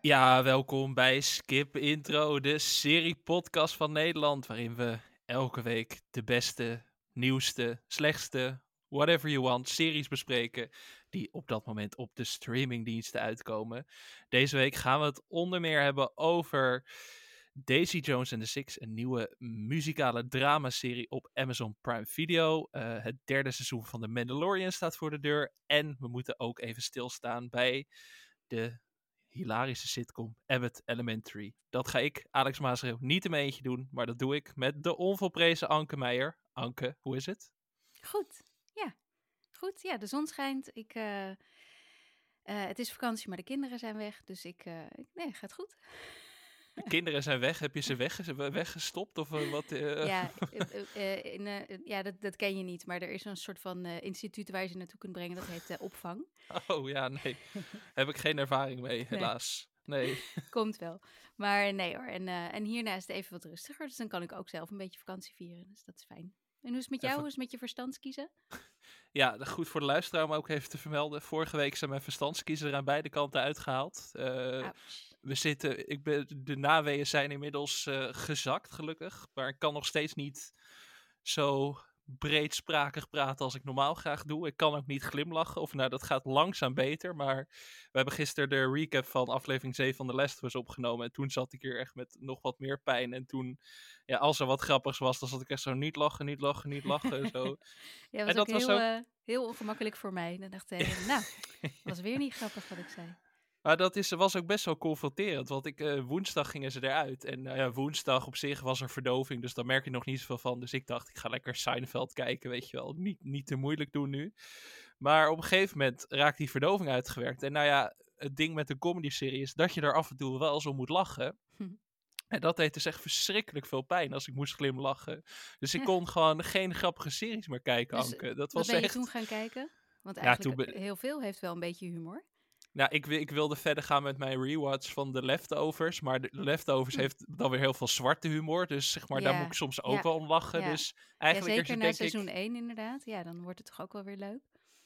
Ja, welkom bij Skip Intro, de serie-podcast van Nederland, waarin we elke week de beste, nieuwste, slechtste, whatever you want, series bespreken die op dat moment op de streamingdiensten uitkomen. Deze week gaan we het onder meer hebben over Daisy Jones and the Six, een nieuwe muzikale dramaserie op Amazon Prime Video. Uh, het derde seizoen van The Mandalorian staat voor de deur. En we moeten ook even stilstaan bij de hilarische sitcom Abbott Elementary. Dat ga ik, Alex Maasreel, niet in mijn eentje doen, maar dat doe ik met de onvolprezen Anke Meijer. Anke, hoe is het? Goed, ja. Goed, ja, de zon schijnt. Ik, uh, uh, het is vakantie, maar de kinderen zijn weg, dus ik, nee, gaat goed. De kinderen zijn weg. Heb je ze weg, weggestopt of wat? Ja, in, ja dat, dat ken je niet. Maar er is een soort van instituut waar je ze naartoe kunt brengen. Dat heet opvang. Oh ja, nee. Heb ik geen ervaring mee, helaas. Nee. Komt wel. Maar nee hoor. En, en hierna is het even wat rustiger. Dus dan kan ik ook zelf een beetje vakantie vieren. Dus dat is fijn. En hoe is het met jou? Hoe is het met je verstandskiezen? Ja, goed voor de luisteraar om ook even te vermelden. Vorige week zijn mijn verstandskiezer aan beide kanten uitgehaald. Uh, we zitten, ik ben, de naweeën zijn inmiddels uh, gezakt, gelukkig. Maar ik kan nog steeds niet zo breedsprakig praten als ik normaal graag doe. Ik kan ook niet glimlachen. Of nou, dat gaat langzaam beter. Maar we hebben gisteren de recap van aflevering 7 van de Last was opgenomen. En toen zat ik hier echt met nog wat meer pijn. En toen, ja, als er wat grappigs was, dan zat ik echt zo niet lachen, niet lachen, niet lachen. Zo. ja, was en dat was heel, ook... uh, heel ongemakkelijk voor mij. Dan dacht ik, nou, was weer niet grappig wat ik zei. Maar dat is, was ook best wel confronterend, want ik, uh, woensdag gingen ze eruit. En uh, ja, woensdag op zich was er verdoving, dus daar merk je nog niet zoveel van. Dus ik dacht, ik ga lekker Seinfeld kijken, weet je wel. Niet, niet te moeilijk doen nu. Maar op een gegeven moment raakt die verdoving uitgewerkt. En nou ja, het ding met de comedy-serie is dat je er af en toe wel zo moet lachen. Hm. En dat deed dus echt verschrikkelijk veel pijn als ik moest glimlachen. Dus ik kon gewoon geen grappige series meer kijken, dus, Anke. Dat was ben je echt... toen gaan kijken? Want eigenlijk ja, toen heel veel heeft wel een beetje humor. Nou, ik, ik wilde verder gaan met mijn rewatch van de Leftovers. Maar de Leftovers hm. heeft dan weer heel veel zwarte humor. Dus zeg maar, daar moet ik soms ook wel om lachen. Ja. Dus eigenlijk zeker na seizoen 1 inderdaad. Ja, dan wordt het toch ook wel weer leuk.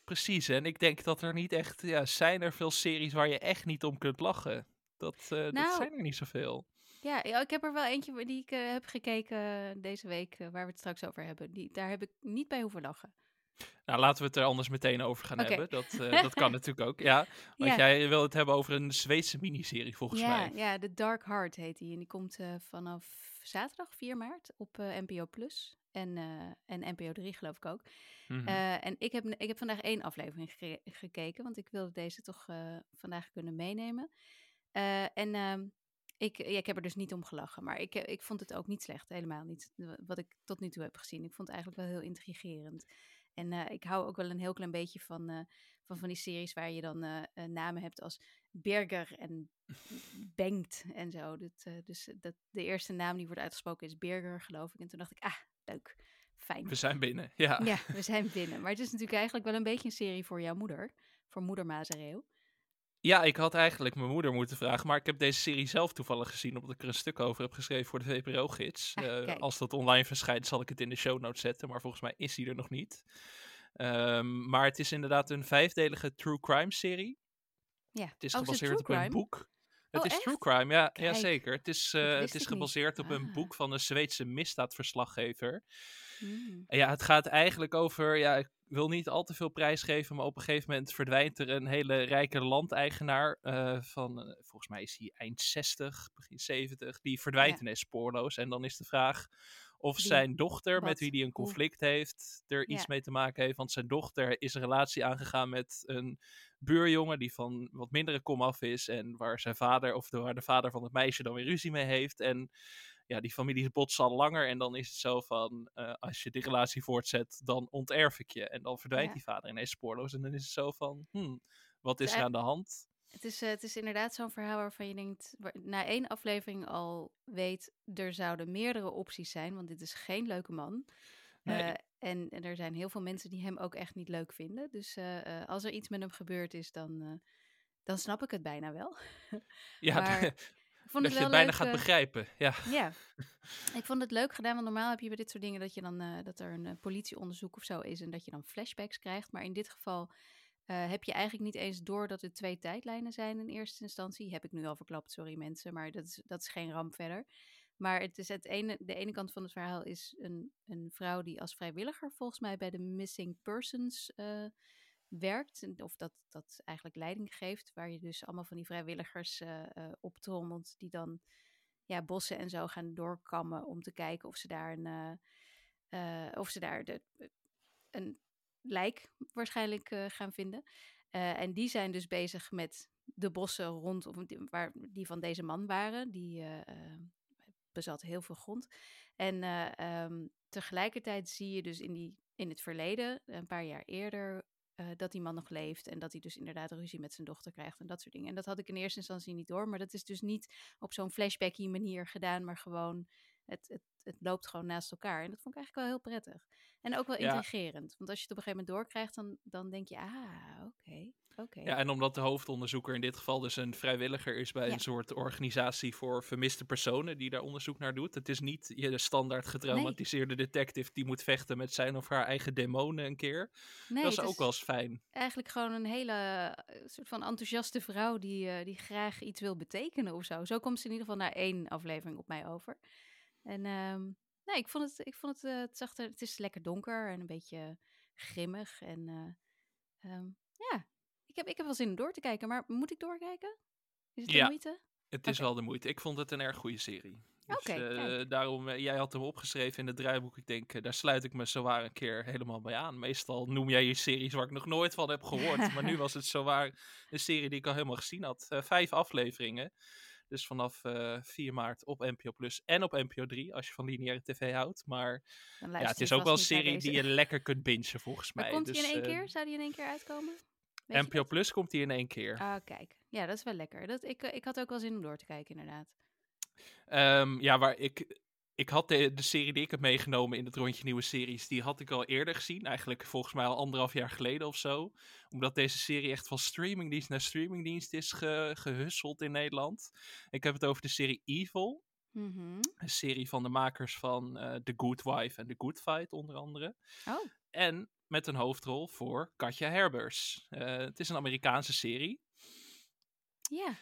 Precies, en ik denk dat er niet echt... Ja, zijn er veel series waar je echt niet om kunt lachen? Dat, uh, nou, dat zijn er niet zoveel. Ja, ik heb er wel eentje die ik uh, heb gekeken deze week, uh, waar we het straks over hebben. Die, daar heb ik niet bij hoeven lachen. Nou, laten we het er anders meteen over gaan hebben. Dat, uh, dat kan natuurlijk ook. Ja, want jij wil het hebben over een Zweedse miniserie, volgens ja, mij. Ja, The Dark Heart heet die. En die komt uh, vanaf zaterdag 4 maart op uh, NPO Plus. En, en NPO 3 geloof ik ook. Mm -hmm. en ik heb, ik heb vandaag één aflevering ge gekeken, want ik wilde deze toch vandaag kunnen meenemen. en ehm, ik, ja, ik heb er dus niet om gelachen, maar ik, ik vond het ook niet slecht, helemaal niet. Wat ik tot nu toe heb gezien. Ik vond het eigenlijk wel heel intrigerend. En uh, ik hou ook wel een heel klein beetje van, uh, van, van die series waar je dan uh, namen hebt als Berger en Bengt en zo. Dat, dus dat, de eerste naam die wordt uitgesproken is Berger, geloof ik. En toen dacht ik, ah, leuk, fijn. We zijn binnen, ja. Ja, we zijn binnen. Maar het is natuurlijk eigenlijk wel een beetje een serie voor jouw moeder, voor moeder Mazareel. Ja, ik had eigenlijk mijn moeder moeten vragen, maar ik heb deze serie zelf toevallig gezien, omdat ik er een stuk over heb geschreven voor de VPRO-gids. Ah, uh, als dat online verschijnt, zal ik het in de show notes zetten, maar volgens mij is die er nog niet. Um, maar het is inderdaad een vijfdelige true crime serie. Ja. Het is oh, gebaseerd op een boek. Het oh, is echt? true crime, ja, ja zeker. Het is, uh, het is gebaseerd op een boek van een Zweedse misdaadverslaggever. Mm. En ja, het gaat eigenlijk over, ja, ik wil niet al te veel prijs geven, maar op een gegeven moment verdwijnt er een hele rijke landeigenaar uh, van, uh, volgens mij is hij eind 60, begin 70, die verdwijnt ja. ineens spoorloos. En dan is de vraag of die, zijn dochter, wat? met wie hij een conflict Hoe? heeft, er iets ja. mee te maken heeft. Want zijn dochter is een relatie aangegaan met een buurjongen die van wat mindere komaf is. En waar zijn vader, of de, waar de vader van het meisje dan weer ruzie mee heeft. En ja, die familie botst al langer. En dan is het zo van, uh, als je die relatie voortzet, dan onterf ik je. En dan verdwijnt ja. die vader ineens spoorloos. En dan is het zo van, hmm, wat is er aan de hand? Het is, uh, het is inderdaad zo'n verhaal waarvan je denkt, waar, na één aflevering al weet, er zouden meerdere opties zijn, want dit is geen leuke man. Nee. Uh, en, en, er zijn heel veel mensen die hem ook echt niet leuk vinden. Dus als er iets met hem gebeurd is, dan, dan snap ik het bijna wel. ja, maar, vond dat het je het bijna leuk, gaat begrijpen. Ja. ja, ik vond het leuk gedaan, want normaal heb je bij dit soort dingen dat, je dan, uh, dat er een uh, politieonderzoek of zo is en dat je dan flashbacks krijgt. Maar in dit geval heb je eigenlijk niet eens door dat er twee tijdlijnen zijn in eerste instantie. Heb ik nu al verklapt, sorry mensen, maar dat is, dat is geen ramp verder. Maar het is het ene, de ene kant van het verhaal is een, een vrouw die als vrijwilliger volgens mij bij de Missing Persons werkt. Of dat, dat eigenlijk leiding geeft. Waar je dus allemaal van die vrijwilligers uh, uh, optrommelt. Die dan ja, bossen en zo gaan doorkammen. Om te kijken of ze daar een, of ze daar de, een lijk waarschijnlijk gaan vinden. en die zijn dus bezig met de bossen rondom waar die van deze man waren. Die bezat heel veel grond. En um, tegelijkertijd zie je dus in, die, in het verleden, een paar jaar eerder, uh, dat die man nog leeft. En dat hij dus inderdaad ruzie met zijn dochter krijgt en dat soort dingen. En dat had ik in eerste instantie niet door. Maar dat is dus niet op zo'n flashbacky manier gedaan, maar gewoon. Het, het, het loopt gewoon naast elkaar. En dat vond ik eigenlijk wel heel prettig. En ook wel intrigerend. Want als je het op een gegeven moment doorkrijgt, dan, dan denk je, ah, oké. Ja, en omdat de hoofdonderzoeker in dit geval dus een vrijwilliger is bij een soort organisatie voor vermiste personen die daar onderzoek naar doet. Het is niet je standaard getraumatiseerde detective die moet vechten met zijn of haar eigen demonen een keer. Nee, dat is ook wel eens fijn. Eigenlijk gewoon een hele eh, soort van enthousiaste vrouw die, uh, die graag iets wil betekenen of zo. Zo komt ze in ieder geval naar één aflevering op mij over. En um, nee, ik vond het, ik vond het, uh, het, zag er, het is lekker donker en een beetje grimmig. En um, ja, ik heb, ik heb wel zin om door te kijken, maar moet ik doorkijken? Is het de ja, moeite? Het is wel de moeite. Ik vond het een erg goede serie. Dus, Oké. uh, daarom, uh, jij had hem opgeschreven in het draaiboek. Ik denk, uh, daar sluit ik me zowaar een keer helemaal bij aan. Meestal noem jij je series waar ik nog nooit van heb gehoord. maar nu was het zowaar een serie die ik al helemaal gezien had. vijf afleveringen. Dus vanaf 4 maart op NPO Plus en op NPO 3, als je van lineaire tv houdt. Maar ja, het is ook wel een serie die je lekker kunt bingen, volgens maar mij. komt dus, in één keer? Zou die in één keer uitkomen? NPO Plus komt hij in één keer. Ah, kijk. Ja, dat is wel lekker. Dat, ik, ik had ook wel zin om door te kijken, inderdaad. Um, ja, waar ik... Ik had de, de serie die ik heb meegenomen in het rondje nieuwe series, die had ik al eerder gezien. Eigenlijk volgens mij al anderhalf jaar geleden of zo. Omdat deze serie echt van streamingdienst naar streamingdienst is ge, gehusseld in Nederland. Ik heb het over de serie Evil. Mm -hmm. Een serie van de makers van uh, The Good Wife en The Good Fight onder andere. Oh. En met een hoofdrol voor Katja Herbers. Uh, het is een Amerikaanse serie. Ja.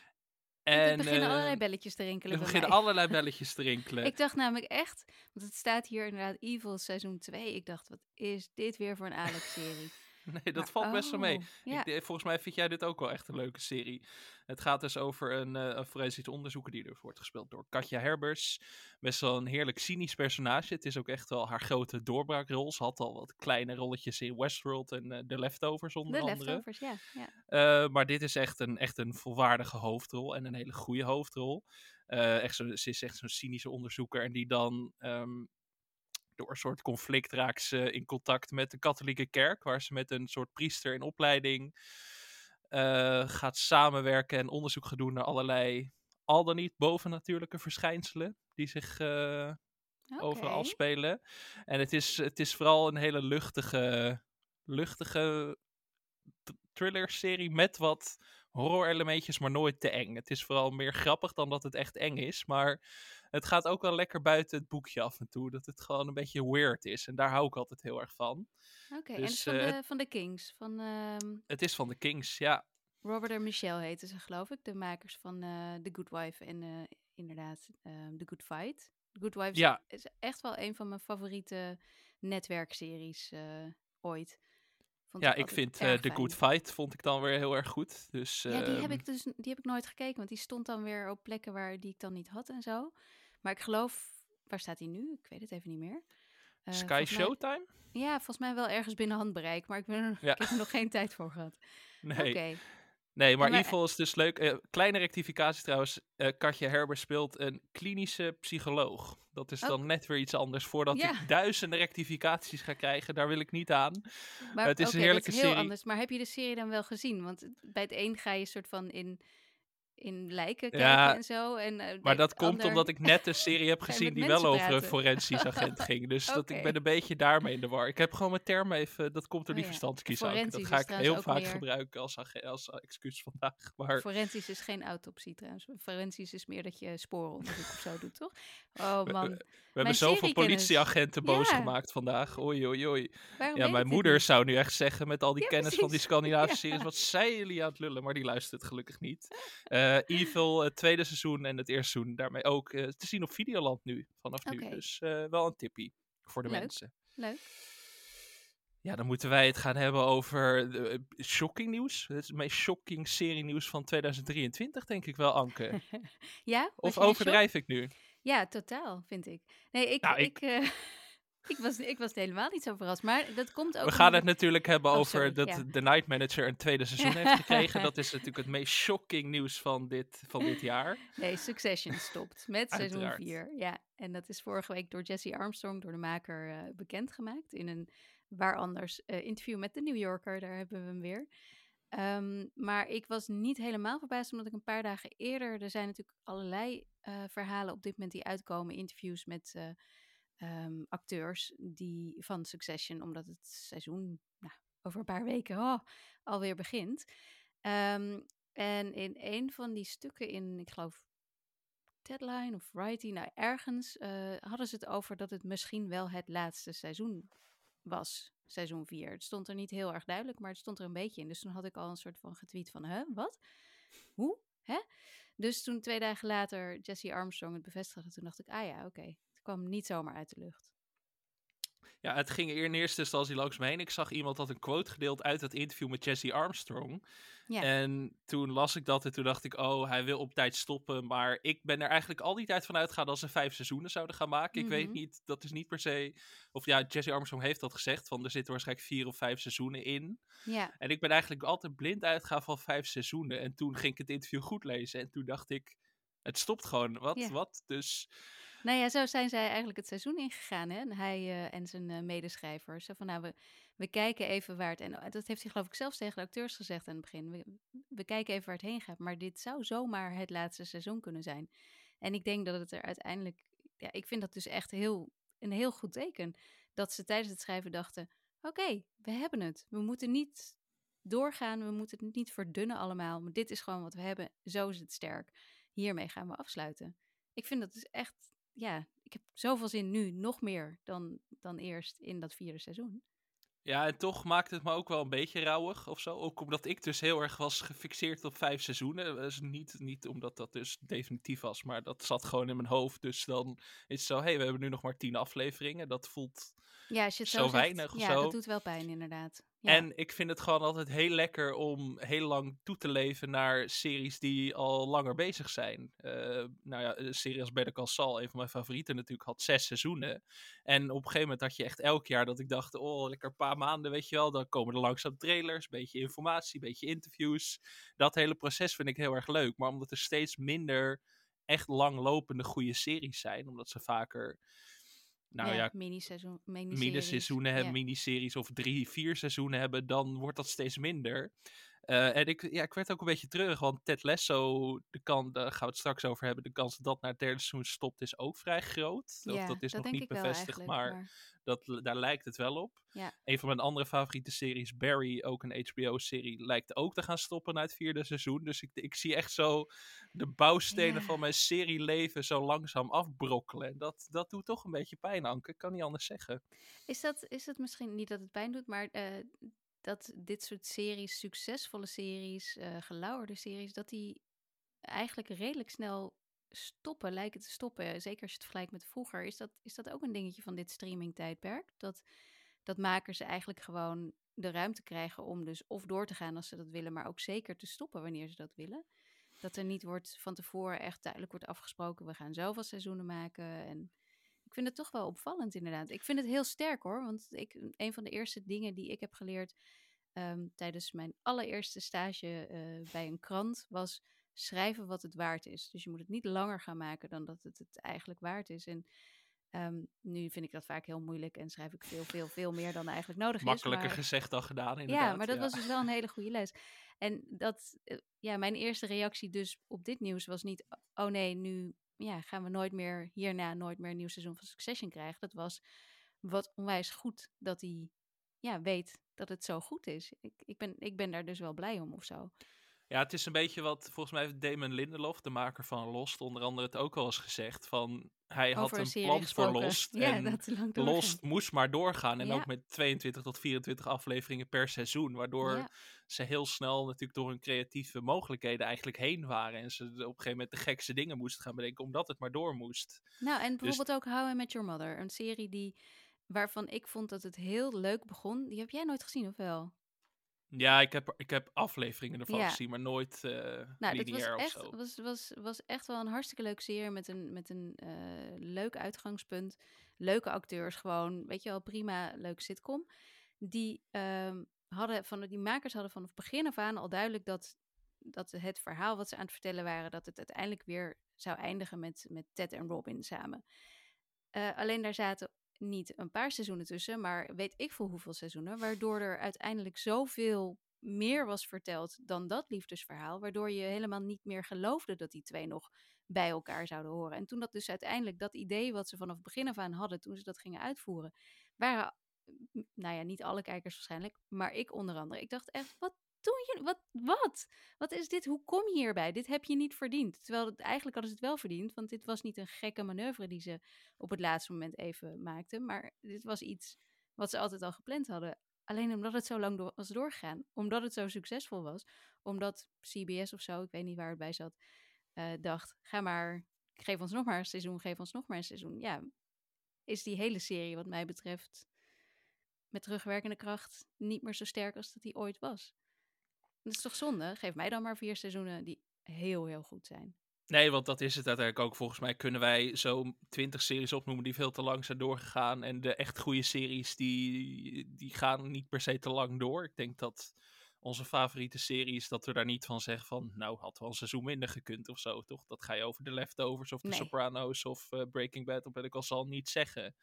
En, er beginnen uh, allerlei belletjes te rinkelen. Er beginnen allerlei belletjes te rinkelen. ik dacht namelijk echt, want het staat hier inderdaad Evil seizoen 2. Ik dacht, wat is dit weer voor een Alex-serie? Nee, dat valt best wel mee. Oh, ik, volgens mij vind jij dit ook wel echt een leuke serie. Het gaat dus over een, uh, een forensisch onderzoeker die er wordt gespeeld door Katja Herbers. Best wel een heerlijk cynisch personage. Het is ook echt wel haar grote doorbraakrol. Ze had al wat kleine rolletjes in Westworld en uh, The Leftovers onder The andere. Leftovers, ja. ja. Uh, maar dit is echt een, echt een volwaardige hoofdrol en een hele goede hoofdrol. echt zo, ze is echt zo'n cynische onderzoeker en die dan um, door een soort conflict raakt ze in contact met de katholieke kerk, waar ze met een soort priester in opleiding uh, gaat samenwerken en onderzoek gaat doen naar allerlei al dan niet bovennatuurlijke verschijnselen die zich uh, okay. overal afspelen. En het is, het is vooral een hele luchtige, luchtige thriller-serie met wat horror-elementjes, maar nooit te eng. Het is vooral meer grappig dan dat het echt eng is, maar het gaat ook wel lekker buiten het boekje af en toe. Dat het gewoon een beetje weird is. En daar hou ik altijd heel erg van. Oké, dus, en van, uh, de, van de Kings? Van, uh, het is van de Kings, ja. Robert en Michelle heten ze, geloof ik. De makers van uh, The Good Wife en uh, inderdaad ehm, The Good Fight. The Good Wife ja. is echt wel een van mijn favoriete netwerkseries ooit. Vond ja, ik, vind uh, The Good Fight vond ik dan weer heel erg goed. Dus, ja, die heb, ehm, ik dus, die heb ik nooit gekeken, want die stond dan weer op plekken waar die ik dan niet had en zo. Maar ik geloof, waar staat hij nu? Ik weet het even niet meer. Uh, Sky Showtime? ja, volgens mij wel ergens binnen handbereik, maar ik, ben, ja. ik heb er nog geen tijd voor gehad. Nee. Okay. Nee, maar, in ieder geval is dus leuk. Uh, kleine rectificatie trouwens. Uh, Katja Herber speelt een klinische psycholoog. Dat is dan net weer iets anders. Voordat ja. ik duizenden rectificaties ga krijgen, daar wil ik niet aan. Maar, het is okay, een heerlijke is heel serie. anders. Maar heb je de serie dan wel gezien? Want bij het een ga je soort van in in lijken kijken ja, en zo. En, uh, maar dat komt omdat ik net een serie heb gezien die wel over een forensisch agent ging. Dus okay. dat ik ben een beetje daarmee in de war. Ik heb gewoon mijn term even, dat komt door die oh, ja. verstandskies Dat ga ik heel vaak meer... gebruiken als, als excuus vandaag. Maar... Forensisch is geen autopsie trouwens. Forensisch is meer dat je sporenonderzoek of zo doet, toch? Oh man. We hebben zoveel politieagenten boos gemaakt vandaag. Oei, oei, oei. ja, mijn moeder zou nu echt zeggen met al die kennis van die Scandinavische series. Wat zijn jullie aan het lullen? Maar die luistert gelukkig niet. Uh, Evil, het tweede seizoen en het eerste seizoen daarmee ook uh, te zien op Videoland nu. Vanaf nu. Dus uh, wel een tippie voor de mensen. Leuk. Ja, dan moeten wij het gaan hebben over de, shocking nieuws. Het meest shocking serie nieuws van 2023, denk ik wel, Anke. ja? Of overdrijf ik nu? Ja, totaal, vind ik. Nee, ik, nou, ik, ik, uh, ik, was, ik was helemaal niet zo verrast. Maar dat komt ook. We gaan het natuurlijk hebben oh, over dat de Night Manager een tweede seizoen heeft gekregen. Dat is natuurlijk het meest shocking nieuws van dit, van dit jaar. Nee, Succession stopt met seizoen 4. Ja, en dat is vorige week door Jesse Armstrong, door de maker, uh, bekendgemaakt. In een waar anders uh, interview met de New Yorker. Daar hebben we hem weer. Um, maar ik was niet helemaal verbaasd, omdat ik een paar dagen eerder. Er zijn natuurlijk allerlei uh, verhalen op dit moment die uitkomen, interviews met uh, um, acteurs die, van Succession, omdat het seizoen nou, over een paar weken oh, alweer begint. Um, en in een van die stukken in, ik geloof, Deadline of Writing, nou, ergens uh, hadden ze het over dat het misschien wel het laatste seizoen was, seizoen 4. Het stond er niet heel erg duidelijk, maar het stond er een beetje in. Dus toen had ik al een soort van getweet van, hè, wat? Hoe? Hè? Dus toen twee dagen later Jesse Armstrong het bevestigde, toen dacht ik, ah ja, oké. Het kwam niet zomaar uit de lucht. Ja, het ging in eerste instantie langs me heen. Ik zag iemand dat een quote gedeeld uit het interview met Jesse Armstrong. Ja. En toen las ik dat en toen dacht ik, oh, hij wil op tijd stoppen. Maar ik ben er eigenlijk al die tijd van uitgegaan dat ze vijf seizoenen zouden gaan maken. Ik weet mhm. niet, dat is niet per se... Of ja, Jesse Armstrong heeft dat gezegd, van er zitten waarschijnlijk vier of vijf seizoenen in. Ja. En ik ben eigenlijk altijd blind uitgegaan van vijf seizoenen. En toen ging ik het interview goed lezen en toen dacht ik, het stopt gewoon. Wat, wat? Dus... Nou ja, zo zijn zij eigenlijk het seizoen ingegaan. Hè? Hij uh, en zijn uh, medeschrijvers. Van nou, we, we kijken even waar het. En oh, dat heeft hij, geloof ik, zelfs tegen de acteurs gezegd aan het begin. We, we kijken even waar het heen gaat. Maar dit zou zomaar het laatste seizoen kunnen zijn. En ik denk dat het er uiteindelijk. Ja, ik vind dat dus echt heel, een heel goed teken. Dat ze tijdens het schrijven dachten: oké, we hebben het. We moeten niet doorgaan. We moeten het niet verdunnen allemaal. Maar dit is gewoon wat we hebben. Zo is het sterk. Hiermee gaan we afsluiten. Ik vind dat dus echt ja, ik heb zoveel zin nu, nog meer dan, dan eerst in dat vierde seizoen. Ja, en toch maakt het me ook wel een beetje rauwig of zo. Ook omdat ik dus heel erg was gefixeerd op vijf seizoenen. Dus niet, niet omdat dat dus definitief was, maar dat zat gewoon in mijn hoofd. Dus dan is het zo, hé, hey, we hebben nu nog maar tien afleveringen. Dat voelt ja, als je het zo, zo weinig of ja, dat doet wel pijn inderdaad. En ik vind het gewoon altijd heel lekker om heel lang toe te leven naar series die al langer bezig zijn. Uh, nou ja, een serie als Better Call een van mijn favorieten natuurlijk, had zes seizoenen. En op een gegeven moment had je echt elk jaar dat ik dacht, oh, lekker een paar maanden, weet je wel. Dan komen er langzaam trailers, beetje informatie, beetje interviews. Dat hele proces vind ik heel erg leuk. Maar omdat er steeds minder echt langlopende goede series zijn, omdat ze vaker nou ja, ja mini-seizoenen mini hebben, miniseries of drie, vier seizoenen hebben, dan wordt dat steeds minder. Uh, en ik, ja, ik werd ook een beetje terug, want Ted Lasso, de kan, daar gaan we het straks over hebben, de kans dat naar het derde seizoen stopt is ook vrij groot. Ja, dat is nog niet bevestigd, maar, Dat, daar lijkt het wel op. Ja. Een van mijn andere favoriete series, Barry, ook een HBO-serie, lijkt ook te gaan stoppen na het vierde seizoen. Dus ik, ik zie echt zo de bouwstenen van mijn serieleven zo langzaam afbrokkelen. En dat, dat doet toch een beetje pijn, Anke. Ik kan niet anders zeggen. Is dat, is het misschien niet dat het pijn doet, maar uh, dat dit soort series, succesvolle series, uh, gelauwerde series, dat die eigenlijk redelijk snel stoppen, lijken te stoppen. Zeker als je het vergelijkt met vroeger. Is dat, is dat ook een dingetje van dit streaming-tijdperk? Dat, dat makers eigenlijk gewoon de ruimte krijgen om dus of door te gaan als ze dat willen, maar ook zeker te stoppen wanneer ze dat willen. Dat er niet wordt van tevoren echt duidelijk wordt afgesproken, we gaan zoveel seizoenen maken. En ik vind het toch wel opvallend inderdaad. Ik vind het heel sterk hoor, want ik, een van de eerste dingen die ik heb geleerd um, tijdens mijn allereerste stage uh, bij een krant was schrijven wat het waard is. Dus je moet het niet langer gaan maken dan dat het het eigenlijk waard is. En um, nu vind ik dat vaak heel moeilijk en schrijf ik veel, veel, veel meer dan eigenlijk nodig is. Makkelijker gezegd dan gedaan, inderdaad. Ja, maar dat was dus wel een hele goede les. En dat, uh, ja, mijn eerste reactie dus op dit nieuws was niet, oh nee, nu ja, gaan we nooit meer, hierna nooit meer een nieuw seizoen van Succession krijgen. Dat was wat onwijs goed dat hij ja, weet dat het zo goed is. Ik, ik, ben, ik ben daar dus wel blij om of zo. Ja, het is een beetje wat volgens mij heeft Damon Lindelof, de maker van Lost, onder andere het ook al eens gezegd. Van hij had een, plan voor Lost. Ja, en Lost moest maar doorgaan. En ook met 22 tot 24 afleveringen per seizoen. Waardoor ze heel snel natuurlijk door hun creatieve mogelijkheden eigenlijk heen waren. En ze op een gegeven moment de gekste dingen moesten gaan bedenken, omdat het maar door moest. Nou, en dus bijvoorbeeld ook How I Met Your Mother. Een serie die, waarvan ik vond dat het heel leuk begon. Die heb jij nooit gezien, of wel? Ja, ik heb, ik heb afleveringen ervan gezien, maar nooit uh, nou, het was echt, of Was, was, was echt wel een hartstikke leuk serie met een, met een uh, leuk uitgangspunt. Leuke acteurs gewoon, weet je wel, prima, leuk sitcom. Die, um, hadden van, die makers hadden vanaf begin af aan al duidelijk dat, dat het verhaal wat ze aan het vertellen waren, dat het uiteindelijk weer zou eindigen met, met Ted en Robin samen. Uh, alleen daar zaten niet een paar seizoenen tussen, maar weet ik veel hoeveel seizoenen. Waardoor er uiteindelijk zoveel meer was verteld dan dat liefdesverhaal. Waardoor je helemaal niet meer geloofde dat die twee nog bij elkaar zouden horen. En toen dat dus uiteindelijk dat idee wat ze vanaf het begin af aan hadden, toen ze dat gingen uitvoeren, waren, nou ja, niet alle kijkers waarschijnlijk, maar ik onder andere. Ik dacht echt, wat doen jullie? Wat, wat? Wat is dit? Hoe kom je hierbij? Dit heb je niet verdiend. Terwijl het, eigenlijk hadden ze het wel verdiend, want dit was niet een gekke manoeuvre die ze op het laatste moment even maakten. Maar dit was iets wat ze altijd al gepland hadden. Alleen omdat het zo lang door, was doorgegaan, omdat het zo succesvol was, omdat CBS of zo, ik weet niet waar het bij zat, uh, dacht: ga maar, geef ons nog maar een seizoen, geef ons nog maar een seizoen. Ja, is die hele serie, wat mij betreft, met terugwerkende kracht niet meer zo sterk als dat die ooit was. Dat is toch zonde? Geef mij dan maar vier seizoenen die heel, heel goed zijn. Nee, want dat is het uiteindelijk ook. Volgens mij kunnen wij zo twintig series opnoemen die veel te lang zijn doorgegaan. En de echt goede series, die, die gaan niet per se te lang door. Ik denk dat onze favoriete series, dat we daar niet van zeggen van... Nou, had wel een seizoen minder gekund of zo, toch? Dat ga je over de Leftovers of de Sopranos of uh, Breaking Bad, of ben ik al zal niet zeggen,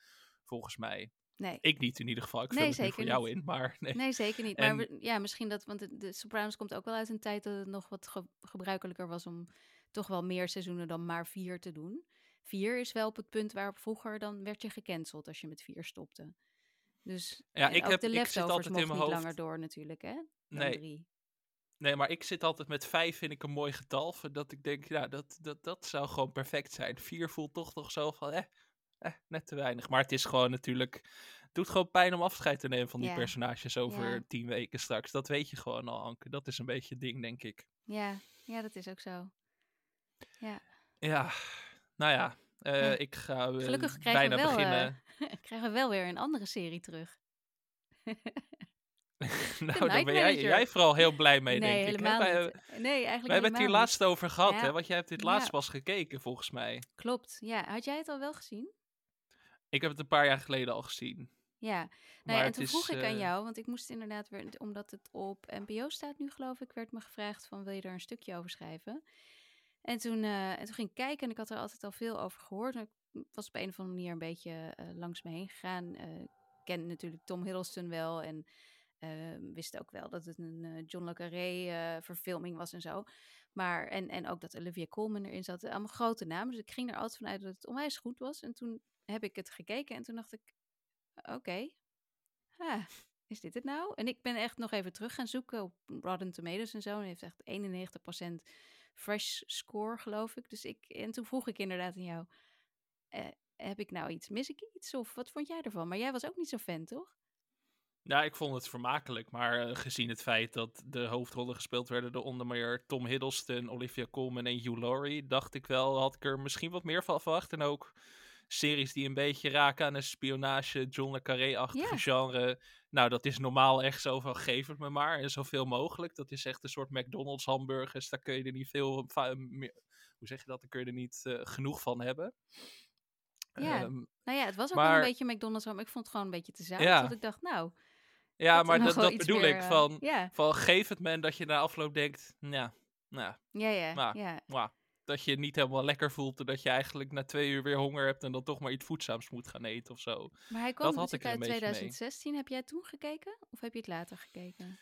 volgens mij. Nee. Ik niet in ieder geval. Ik nee, vul het voor jou in, maar nee. Nee, zeker niet. Maar ja, misschien dat, want de, de, Sopranos komt ook wel uit een tijd dat het nog wat gebruikelijker was om toch wel meer seizoenen dan maar vier te doen. Vier is wel op het punt waarop vroeger dan werd je gecanceld als je met vier stopte. Dus ja, ik heb, de leftovers ik zit altijd in mijn hoofd. langer door natuurlijk, hè? nee. Drie. Nee, maar ik zit altijd met vijf, vind ik een mooi getal. Dat ik denk, ja, dat, dat, dat zou gewoon perfect zijn. Vier voelt toch toch zo van, eh, eh, net te weinig. Maar het is gewoon natuurlijk. Het doet gewoon pijn om afscheid te nemen van die personages over tien weken straks. Dat weet je gewoon al, Anke. Dat is een beetje het ding, denk ik. Ja, ja dat is ook zo. Ja. Ja, nou ja. Uh, ik ga uh, Gelukkig krijgen bijna we wel, beginnen. Uh, krijgen we wel weer een andere serie terug. nou, daar ben jij, jij vooral heel blij mee, nee, denk ik. Helemaal nee, eigenlijk Wij hebben het hier laatst over gehad, hè? Want jij hebt dit laatst pas gekeken, volgens mij. Klopt, ja. Had jij het al wel gezien? Ik heb het een paar jaar geleden al gezien. Ja, nou ja, en toen vroeg ik aan jou, want ik moest inderdaad weer, omdat het op NPO staat nu geloof ik, werd me gevraagd van wil je er een stukje over schrijven? En toen, uh, en toen ging ik kijken en ik had er altijd al veel over gehoord. Ik was op een of andere manier een beetje uh, langs me heen gegaan. Uh, ik ken natuurlijk Tom Hiddleston wel en wist ook wel dat het een John le Carré verfilming was en zo. Maar, en, en ook dat Olivia Colman erin zat. Allemaal grote namen. Dus ik ging er altijd vanuit dat het onwijs goed was. En toen heb ik het gekeken en toen dacht ik, oké, is dit het nou? En ik ben echt nog even terug gaan zoeken op Rotten Tomatoes en zo. En heeft echt 91% fresh score, geloof ik. Dus ik, en toen vroeg ik inderdaad aan jou, eh, heb ik nou iets, mis ik iets? Of wat vond jij ervan? Maar jij was ook niet zo fan, toch? Ja, ik vond het vermakelijk, maar uh, gezien het feit dat de hoofdrollen gespeeld werden door onder meer Tom Hiddleston, Olivia Colman en Hugh Laurie, dacht ik wel, had ik er misschien wat meer van verwacht. En ook series die een beetje raken aan een spionage, John le Carré-achtige genre. Nou, dat is normaal echt zo van geef het me maar en zoveel mogelijk. Dat is echt een soort McDonald's hamburgers, daar kun je er niet veel meer, hoe zeg je dat, daar kun je er niet uh, genoeg van hebben. Ja, um, nou ja, het was ook maar, wel een beetje McDonald's, maar ik vond het gewoon een beetje te zout. Ja. Dat ik dacht, nou... Ja, maar dat, dat bedoel meer, ik, van, uh, ja. van geef het me en dat je na afloop denkt, ja, nou, ja, ja, maar, ja. Maar, dat je niet helemaal lekker voelt. En dat je eigenlijk na twee uur weer honger hebt en dan toch maar iets voedzaams moet gaan eten of zo. Maar hij kwam dat had ik uit 2016. Heb jij toen gekeken of heb je het later gekeken?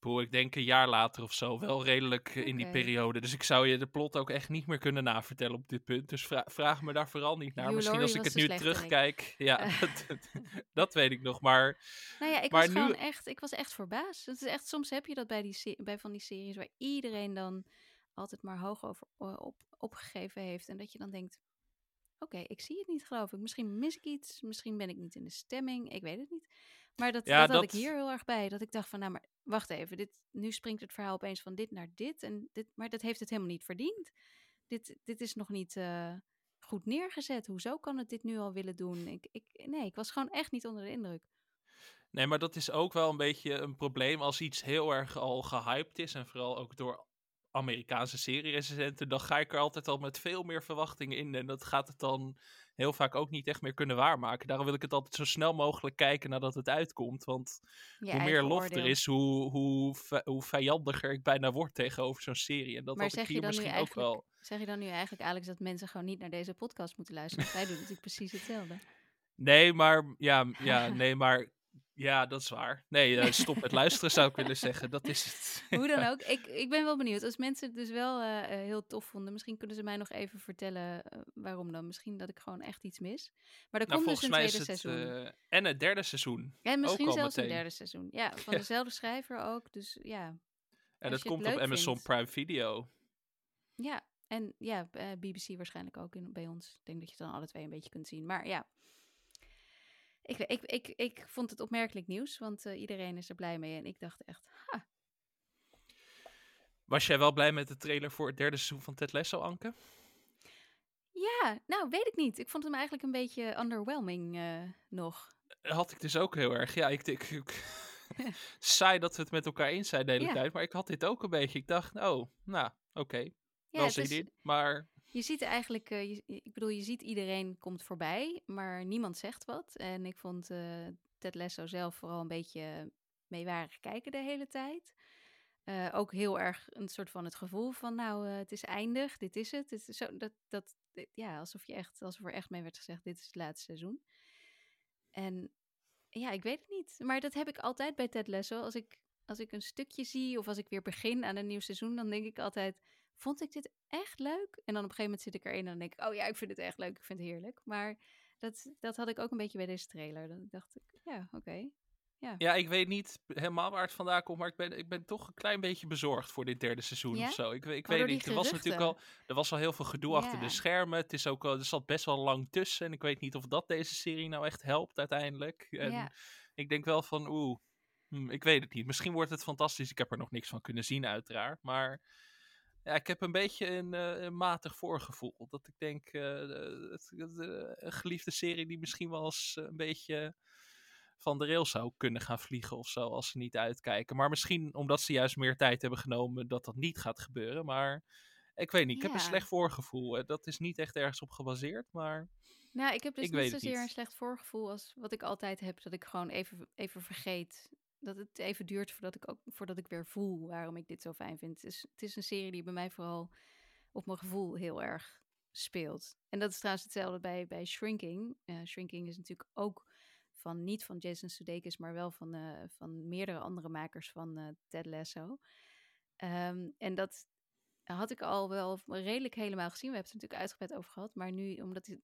Poeh, ik denk een jaar later of zo. Wel redelijk eh, in die periode. Dus ik zou je de plot ook echt niet meer kunnen navertellen op dit punt. Dus vraag me daar vooral niet naar. Misschien als ik het nu terugkijk. Ja, dat, dat, weet ik nog. Maar, nou ja, ik maar was nu... gewoon echt, ik was echt verbaasd. Het is echt, soms heb je dat bij, die, bij van die series waar iedereen dan altijd maar hoog over op, opgegeven heeft. En dat je dan denkt, oké, ik zie het niet geloof ik. Misschien mis ik iets, misschien ben ik niet in de stemming, ik weet het niet. Maar dat, dat, had ik hier heel erg bij. Dat ik dacht van, nou maar wacht even, dit, nu springt het verhaal opeens van dit naar dit. En dit maar dat heeft het helemaal niet verdiend. Dit, dit is nog niet uh, goed neergezet. Hoezo kan het dit nu al willen doen? Ik, ik, nee, ik was gewoon echt niet onder de indruk. Nee, maar dat is ook wel een beetje een probleem als iets heel erg al gehyped is. En vooral ook door Amerikaanse serie-recensenten, dan ga ik er altijd al met veel meer verwachtingen in. En dat gaat het dan heel vaak ook niet echt meer kunnen waarmaken. Daarom wil ik het altijd zo snel mogelijk kijken nadat het uitkomt. Want hoe meer lof er is, hoe, hoe, hoe vijandiger ik bijna word tegenover zo'n serie. En dat maar zeg ik hier misschien ook wel. Zeg je dan nu eigenlijk, Alex, dat mensen gewoon niet naar deze podcast moeten luisteren? Wij doen natuurlijk precies hetzelfde. Nee, maar ja, ja, nee, maar ja, dat is waar. Nee, uh, stop met luisteren zou ik willen zeggen. Dat is het. Hoe dan ook. Ik, ik ben wel benieuwd. Als mensen het dus wel uh, heel tof vonden, misschien kunnen ze mij nog even vertellen uh, waarom dan. Misschien dat ik gewoon echt iets mis. Maar er nou, komt dus een tweede seizoen. en het derde seizoen. En misschien zelfs een derde seizoen. Ja, van dezelfde schrijver ook. Dus ja. En dat komt op Amazon vindt. Prime Video. Ja, en ja, BBC waarschijnlijk ook in, bij ons. Ik denk dat je het dan alle twee een beetje kunt zien. Maar ja, ik, ik, ik, ik vond het opmerkelijk nieuws, want uh, iedereen is er blij mee. En ik dacht echt, ha. Was jij wel blij met de trailer voor het derde seizoen van Ted Lasso, Anke? Ja, nou, weet ik niet. Ik vond hem eigenlijk een beetje underwhelming uh, nog. Had ik dus ook heel erg. Ja, ik, ik, ik saai dat we het met elkaar eens zijn de hele tijd. Maar ik had dit ook een beetje. Ik dacht, oh, nou, oké. Okay. Ja, wel zin in, maar... Je ziet eigenlijk, je, ik bedoel, je ziet iedereen komt voorbij, maar niemand zegt wat. En ik vond uh, Ted Lasso zelf vooral een beetje meewarig kijken de hele tijd. Uh, ook heel erg een soort van het gevoel van, nou, het is eindig, dit is het. het is zo, dat, dat, ja, alsof, je echt, alsof er echt mee werd gezegd, dit is het laatste seizoen. En ja, ik weet het niet. Maar dat heb ik altijd bij Ted Lasso. Als ik, als ik een stukje zie of als ik weer begin aan een nieuw seizoen, dan denk ik altijd vond ik dit echt leuk? En dan op een gegeven moment zit ik erin en dan denk ik, oh ja, ik vind het echt leuk, ik vind het heerlijk. Maar dat, dat had ik ook een beetje bij deze trailer. Dan dacht ik, ja, oké. Ja. ja, ik weet niet helemaal waar het vandaan komt, maar ik ben, ik ben toch een klein beetje bezorgd voor dit derde seizoen of zo. Ik, ik weet niet, er was natuurlijk al, er was al heel veel gedoe achter de schermen. Het is ook al, er zat best wel lang tussen en ik weet niet of dat deze serie nou echt helpt uiteindelijk. En ik denk wel van, oeh, hm, ik weet het niet. Misschien wordt het fantastisch. Ik heb er nog niks van kunnen zien uiteraard, maar ja, ik heb een beetje een, een matig voorgevoel. Dat ik denk, uh, het, uh, een geliefde serie die misschien wel eens een beetje van de rail zou kunnen gaan vliegen of zo, als ze niet uitkijken. Maar misschien omdat ze juist meer tijd hebben genomen, dat dat niet gaat gebeuren. Maar ik weet niet, ik heb een slecht voorgevoel. Dat is niet echt ergens op gebaseerd, maar... Nou, ik heb dus niet zozeer een slecht voorgevoel als wat ik altijd heb, dat ik gewoon even, even vergeet dat het even duurt voordat ik, ook, voordat ik weer voel waarom ik dit zo fijn vind. Het is, het is een serie die bij mij vooral op mijn gevoel heel erg speelt. En dat is trouwens hetzelfde bij, bij Shrinking. Uh, Shrinking is natuurlijk ook van, niet van Jason Sudeikis, maar wel van, uh, van meerdere andere makers van uh, Ted Lasso. Um, en dat had ik al wel redelijk helemaal gezien. We hebben het natuurlijk uitgebreid over gehad. Maar nu, omdat die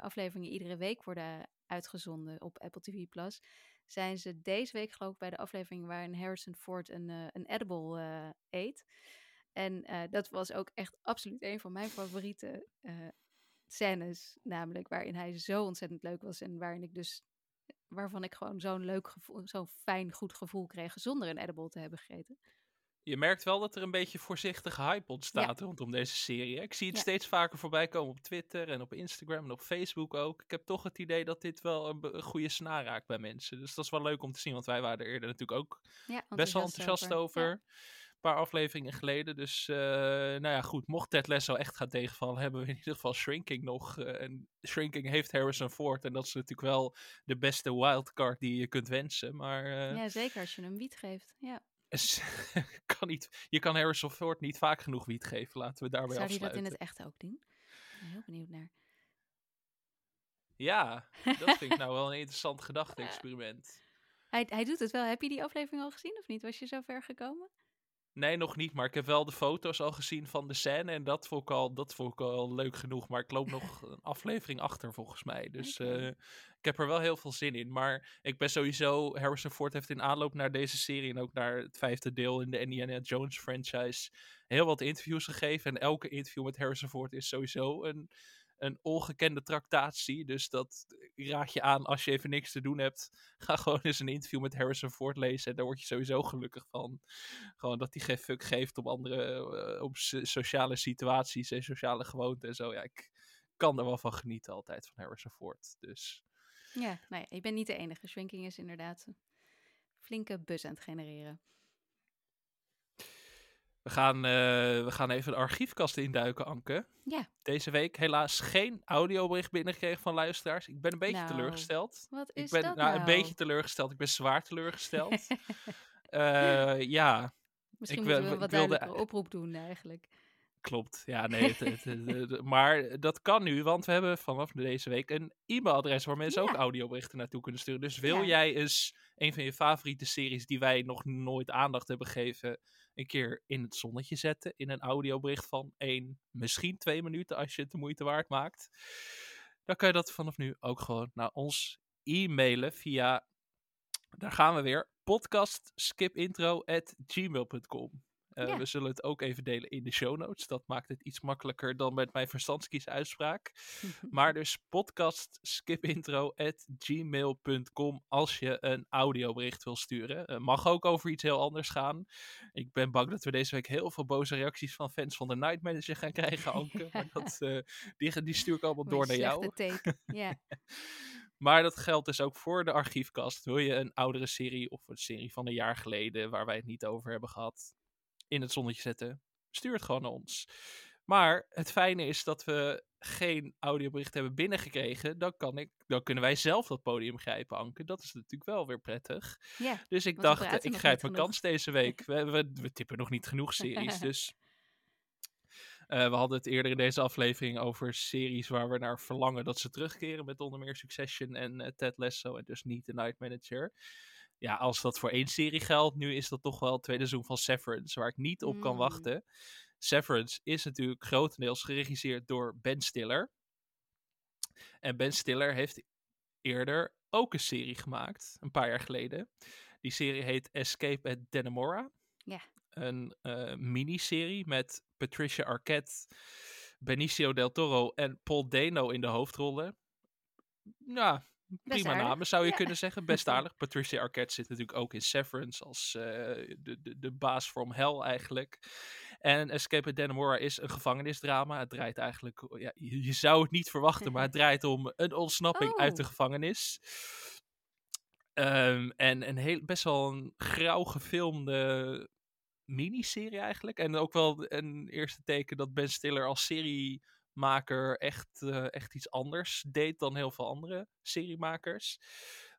afleveringen iedere week worden uitgezonden op Apple TV Plus, zijn ze deze week geloof ik bij de aflevering waarin Harrison Ford een, uh, een edible uh, eet. En uh, dat was ook echt absoluut een van mijn favoriete scènes, namelijk waarin hij zo ontzettend leuk was en waarin ik dus waarvan ik gewoon zo'n leuk gevoel, zo'n fijn goed gevoel kreeg zonder een edible te hebben gegeten. Je merkt wel dat er een beetje voorzichtige hype ontstaat rondom deze serie. Ik zie het steeds vaker voorbij komen op Twitter en op Instagram en op Facebook ook. Ik heb toch het idee dat dit wel een, goede snaar raakt bij mensen. Dus dat is wel leuk om te zien, want wij waren er eerder natuurlijk ook best wel enthousiast over. Een paar afleveringen geleden. Dus uh, nou ja, goed. Mocht Ted Lasso echt gaan tegenvallen, hebben we in ieder geval Shrinking nog. Uh, en Shrinking heeft Harrison Ford. En dat is natuurlijk wel de beste wildcard die je kunt wensen. Maar, uh, ja, zeker als je hem wiet geeft. Ja. kan niet, je kan Harrison Ford niet vaak genoeg wiet geven. Laten we daarbij Zou afsluiten. Zou hij dat in het echt ook doen? Ik ben heel benieuwd naar. Ja, dat vind ik nou wel een interessant gedachte-experiment. Hij, hij doet het wel. Heb je die aflevering al gezien of niet? Was je zo ver gekomen? Nee, nog niet. Maar ik heb wel de foto's al gezien van de scène. En dat vond ik al, dat vond ik al leuk genoeg. Maar ik loop nog een aflevering achter, volgens mij. Dus eh, ik heb er wel heel veel zin in. Maar ik ben sowieso... Harrison Ford heeft in aanloop naar deze serie... en ook naar het vijfde deel in de Indiana Jones franchise... heel wat interviews gegeven. En elke interview met Harrison Ford is sowieso een een ongekende tractatie. Dus dat raad je aan als je even niks te doen hebt. Ga gewoon eens een interview met Harrison Ford lezen. En daar word je sowieso gelukkig van. Gewoon dat hij geen fuck geeft op andere uh, op sociale situaties en sociale gewoonten en zo. Ja, ik kan er wel van genieten altijd van Harrison Ford. Dus. Ja, nou ja, je bent niet de enige. Shrinking is inderdaad flinke bus aan het genereren. We gaan, uh, we gaan even de archiefkast induiken, Anke. Ja. Deze week helaas geen audiobericht binnengekregen van luisteraars. Ik ben een beetje nou, teleurgesteld. Wat is ik ben dat nou, nou? een beetje teleurgesteld. Ik ben zwaar teleurgesteld. uh, ja. Misschien ik, moeten we wat wilde- duidelijker oproep doen eigenlijk. Klopt, ja, nee. Het, het- het- het- maar dat kan nu, want we hebben vanaf deze week een e-mailadres waar mensen Ja. ook audioberichten naartoe kunnen sturen. Dus wil Ja. jij eens een van je favoriete series die wij nog nooit aandacht hebben gegeven, een keer in het zonnetje zetten in een audiobericht van één, misschien twee minuten als je het de moeite waard maakt, dan kan je dat vanaf nu ook gewoon naar ons e-mailen via, daar gaan we weer, podcastskipintro@gmail.com. Eh, Ja. We zullen het ook even delen in de show notes. Dat maakt het iets makkelijker dan met mijn verstandskies uitspraak. Maar dus podcastskipintro.gmail.com als je een audiobericht wil sturen. Eh, mag ook over iets heel anders gaan. Ik ben bang dat we deze week heel veel boze reacties van fans van de Night Manager gaan krijgen, Anke. Dat, eh, die, die stuur ik allemaal door naar jou. Maar dat geldt dus ook voor de archiefkast. Wil je een oudere serie of een serie van een jaar geleden waar wij het niet over hebben gehad in het zonnetje zetten? Stuur het gewoon naar ons. Maar het fijne is dat we geen audiobericht hebben binnengekregen. Dan, kan ik, dan kunnen wij zelf dat podium grijpen, Anke. Dat is natuurlijk wel weer prettig. ja. Dus ik dacht, ik grijp mijn genoeg. kans deze week. we, we, we tippen nog niet genoeg series, dus... eh, we hadden het eerder in deze aflevering over series waar we naar verlangen dat ze terugkeren. Met onder meer Succession en eh, Ted Lasso en dus niet The Night Manager. Ja, als dat voor één serie geldt, nu is dat toch wel het tweede seizoen van Severance, waar ik niet op kan Mm. wachten. Severance is natuurlijk grotendeels geregisseerd door Ben Stiller. En Ben Stiller heeft eerder ook een serie gemaakt, een paar jaar geleden. Die serie heet Escape at Dannemora. Ja. Een eh, miniserie met Patricia Arquette, Benicio del Toro en Paul Dano in de hoofdrollen. Ja, prima namen zou je ja. kunnen zeggen. Best aardig. Patricia Arquette zit natuurlijk ook in Severance als eh, de, de, de baas from hell eigenlijk. En Escape at Dannemora is een gevangenisdrama. Het draait eigenlijk, ja, je, je zou het niet verwachten, maar het draait om een ontsnapping uit de Oh. gevangenis. Ehm, en een heel, best wel een grauw gefilmde miniserie eigenlijk. En ook wel een eerste teken dat Ben Stiller als seriemaker echt, eh, echt iets anders deed dan heel veel andere seriemakers.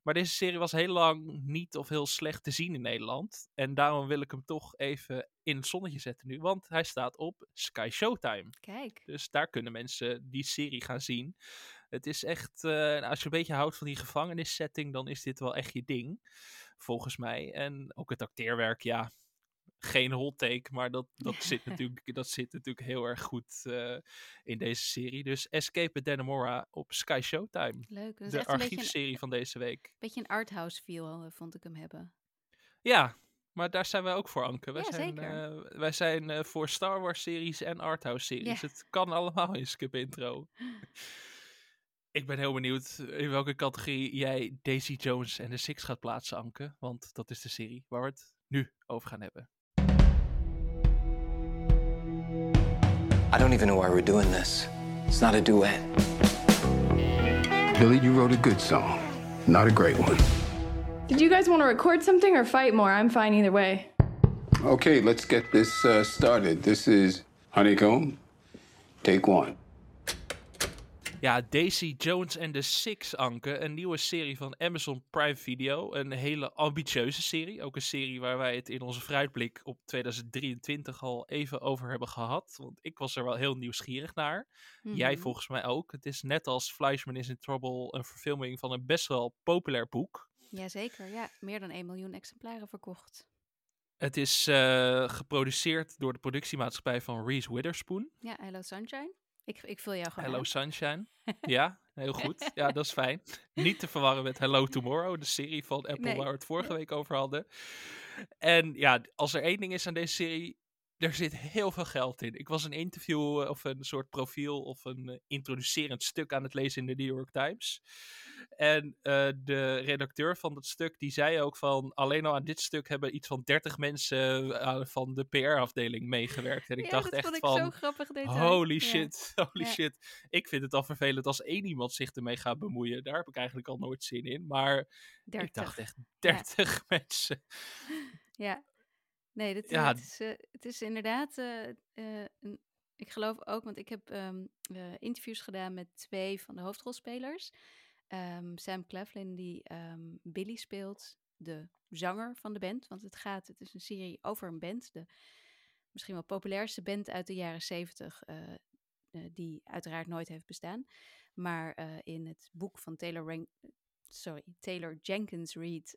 Maar deze serie was heel lang niet of heel slecht te zien in Nederland. En daarom wil ik hem toch even in het zonnetje zetten nu. Want hij staat op Sky Showtime. Kijk. Dus daar kunnen mensen die serie gaan zien. Het is echt, eh, als je een beetje houdt van die gevangenissetting, dan is dit wel echt je ding. Volgens mij. En ook het acteerwerk, ja. Geen hot take, maar dat, dat, zit, natuurlijk, dat zit natuurlijk heel erg goed eh, in deze serie. Dus Escape at Dannemora op Sky Showtime. Leuk. Dat is De echt een beetje een, archiefserie van deze week. beetje een arthouse feel, eh, vond ik hem hebben. Ja, maar daar zijn wij ook voor, Anke. Wij Ja, zijn, eh, wij zijn voor Star Wars series en arthouse series. Ja. Het kan allemaal in Skip Intro. Ik ben heel benieuwd in welke categorie jij Daisy Jones en de Six gaat plaatsen, Anke. Want dat is de serie waar we het nu over gaan hebben. I don't even know why we're doing this. It's not a duet. Billy, you wrote a good song, not a great one. Did you guys want to record something or fight more? I'm fine either way. Okay, let's get this uh, started. This is Honeycomb. Take one. Ja, Daisy Jones en de Six, Anke. Een nieuwe serie van Amazon Prime Video. Een hele ambitieuze serie. Ook een serie waar wij het in onze fruitblik op 2023 al even over hebben gehad. Want ik was er wel heel nieuwsgierig naar. Jij Mhm. volgens mij ook. Het is net als Fleischman is in Trouble een verfilming van een best wel populair boek. Jazeker, ja. Meer dan 1 miljoen exemplaren verkocht. Het is uh, geproduceerd door de productiemaatschappij van Reese Witherspoon. Ja, Hello Sunshine. Ik, ik vul jou gewoon Hello aan. Sunshine. ja, heel goed. Ja, dat is fijn. Niet te verwarren met Hello Tomorrow, de serie van Apple nee. waar we het vorige week over hadden. En ja, als er één ding is aan deze serie, er zit heel veel geld in. Ik was een interview of een soort profiel of een uh, introducerend stuk aan het lezen in de New York Times. En uh, de redacteur van dat stuk die zei ook van alleen al aan dit stuk hebben iets van 30 mensen uh, van de PR-afdeling meegewerkt. En ik ja, dacht dat echt vond ik van zo grappig holy ja. shit, holy Ja. shit. Ik vind het al vervelend als één iemand zich ermee gaat bemoeien. Daar heb ik eigenlijk al nooit zin in. Maar 30. ik dacht echt 30 mensen. Ja. Nee, dit, Ja. het, is, eh, het is inderdaad. eh, eh, een, ik geloof ook, want ik heb ehm, eh, interviews gedaan met twee van de hoofdrolspelers. Ehm, Sam Cleflin, die ehm, Billy speelt, de zanger van de band. Want het gaat, het is een serie over een band. De misschien wel populairste band uit de jaren zeventig, eh, eh, die uiteraard nooit heeft bestaan. Maar eh, in het boek van Taylor, Rank, sorry, Taylor Jenkins Reid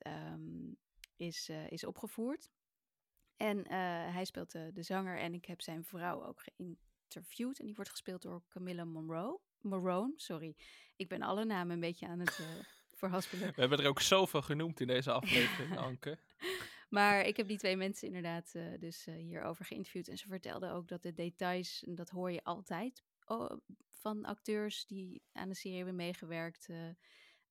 is, eh, is opgevoerd. En eh, hij speelt de, de zanger en ik heb zijn vrouw ook geïnterviewd. En die wordt gespeeld door Camilla Monroe. Morone, sorry. Ik ben alle namen een beetje aan het eh verhaspelen. We hebben er ook zoveel genoemd in deze aflevering, Anke. Maar ik heb die twee mensen inderdaad eh, dus hierover geïnterviewd. En ze vertelden ook dat de details, en dat hoor je altijd oh, van acteurs die aan de serie hebben meegewerkt.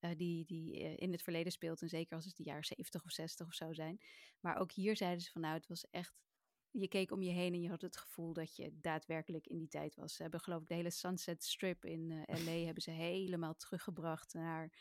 Eh, die die eh, in het verleden speelt. En zeker als het de jaren 70 of 60 of zo zijn. Maar ook hier zeiden ze van nou, het was echt. Je keek om je heen en je had het gevoel dat je daadwerkelijk in die tijd was. Ze hebben geloof ik de hele Sunset Strip in eh, LA hebben ze helemaal teruggebracht naar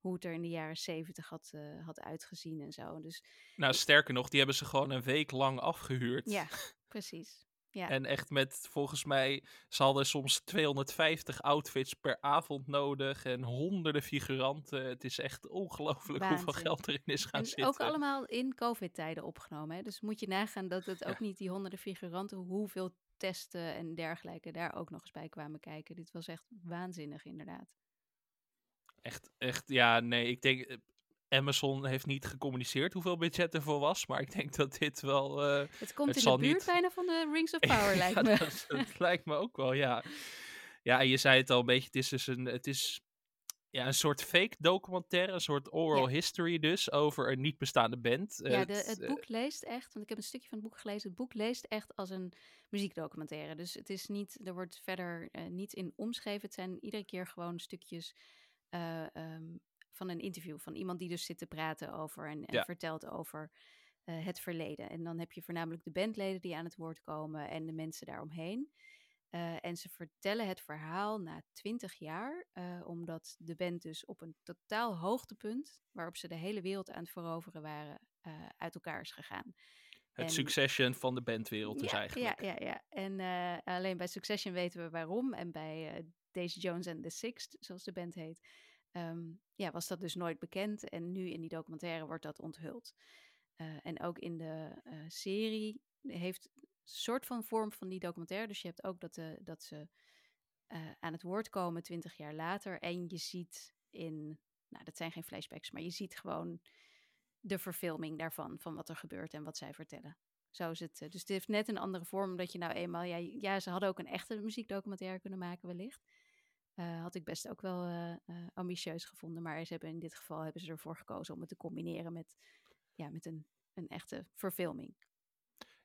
hoe het er in de jaren 70 had, had uitgezien en zo. Dus Nou, sterker nog, die hebben ze gewoon een week lang afgehuurd. ja, precies. Ja. En echt met, volgens mij, ze hadden soms 250 outfits per avond nodig en honderden figuranten. Het is echt ongelooflijk hoeveel geld erin is gaan En zitten. ook allemaal in COVID-tijden opgenomen. Hè? Dus moet je nagaan dat het ook Ja. niet die honderden figuranten, hoeveel testen en dergelijke daar ook nog eens bij kwamen kijken. Dit was echt waanzinnig, inderdaad. Echt, echt, ja, nee, ik denk, eh, Amazon heeft niet gecommuniceerd hoeveel budget ervoor was, maar ik denk dat dit wel... eh, Het komt Het in de buurt niet- bijna van de Rings of Power, lijkt ja, me. Dat, dat lijkt me ook wel, ja. Ja, en je zei het al een beetje, het is dus een, het is ja, een soort fake documentaire, een soort oral history dus, over een niet bestaande band. Ja, de, Het, eh, boek leest echt, want ik heb een stukje van het boek gelezen. Het boek leest echt als een muziekdocumentaire. Dus het is niet, er wordt verder eh, niet in omschreven. Het zijn iedere keer gewoon stukjes eh, ehm, van een interview. Van iemand die dus zit te praten over en, en Ja. vertelt over eh, het verleden. En dan heb je voornamelijk de bandleden die aan het woord komen en de mensen daaromheen. Eh, en ze vertellen het verhaal na twintig jaar, eh, omdat de band dus op een totaal hoogtepunt, waarop ze de hele wereld aan het veroveren waren, uit elkaar is gegaan. het en- succession van de bandwereld dus eigenlijk. Ja, ja, ja. En alleen bij Succession weten we waarom. En bij Daisy Jones and the Sixth, zoals de band heet, ehm, ja, was dat dus nooit bekend. En nu in die documentaire wordt dat onthuld. Eh, en ook in de eh, serie heeft een soort van vorm van die documentaire. Dus je hebt ook dat, de, dat ze eh, aan het woord komen twintig jaar later. En je ziet in, nou dat zijn geen flashbacks, maar je ziet gewoon de verfilming daarvan, van wat er gebeurt en wat zij vertellen. Zo is het. eh, Dus het heeft net een andere vorm, omdat je nou eenmaal... Ja ze hadden ook een echte muziekdocumentaire kunnen maken wellicht. Eh, had ik best ook wel eh, eh, ambitieus gevonden. Maar ze hebben in dit geval hebben ze ervoor gekozen om het te combineren met, ja, met een, een echte verfilming.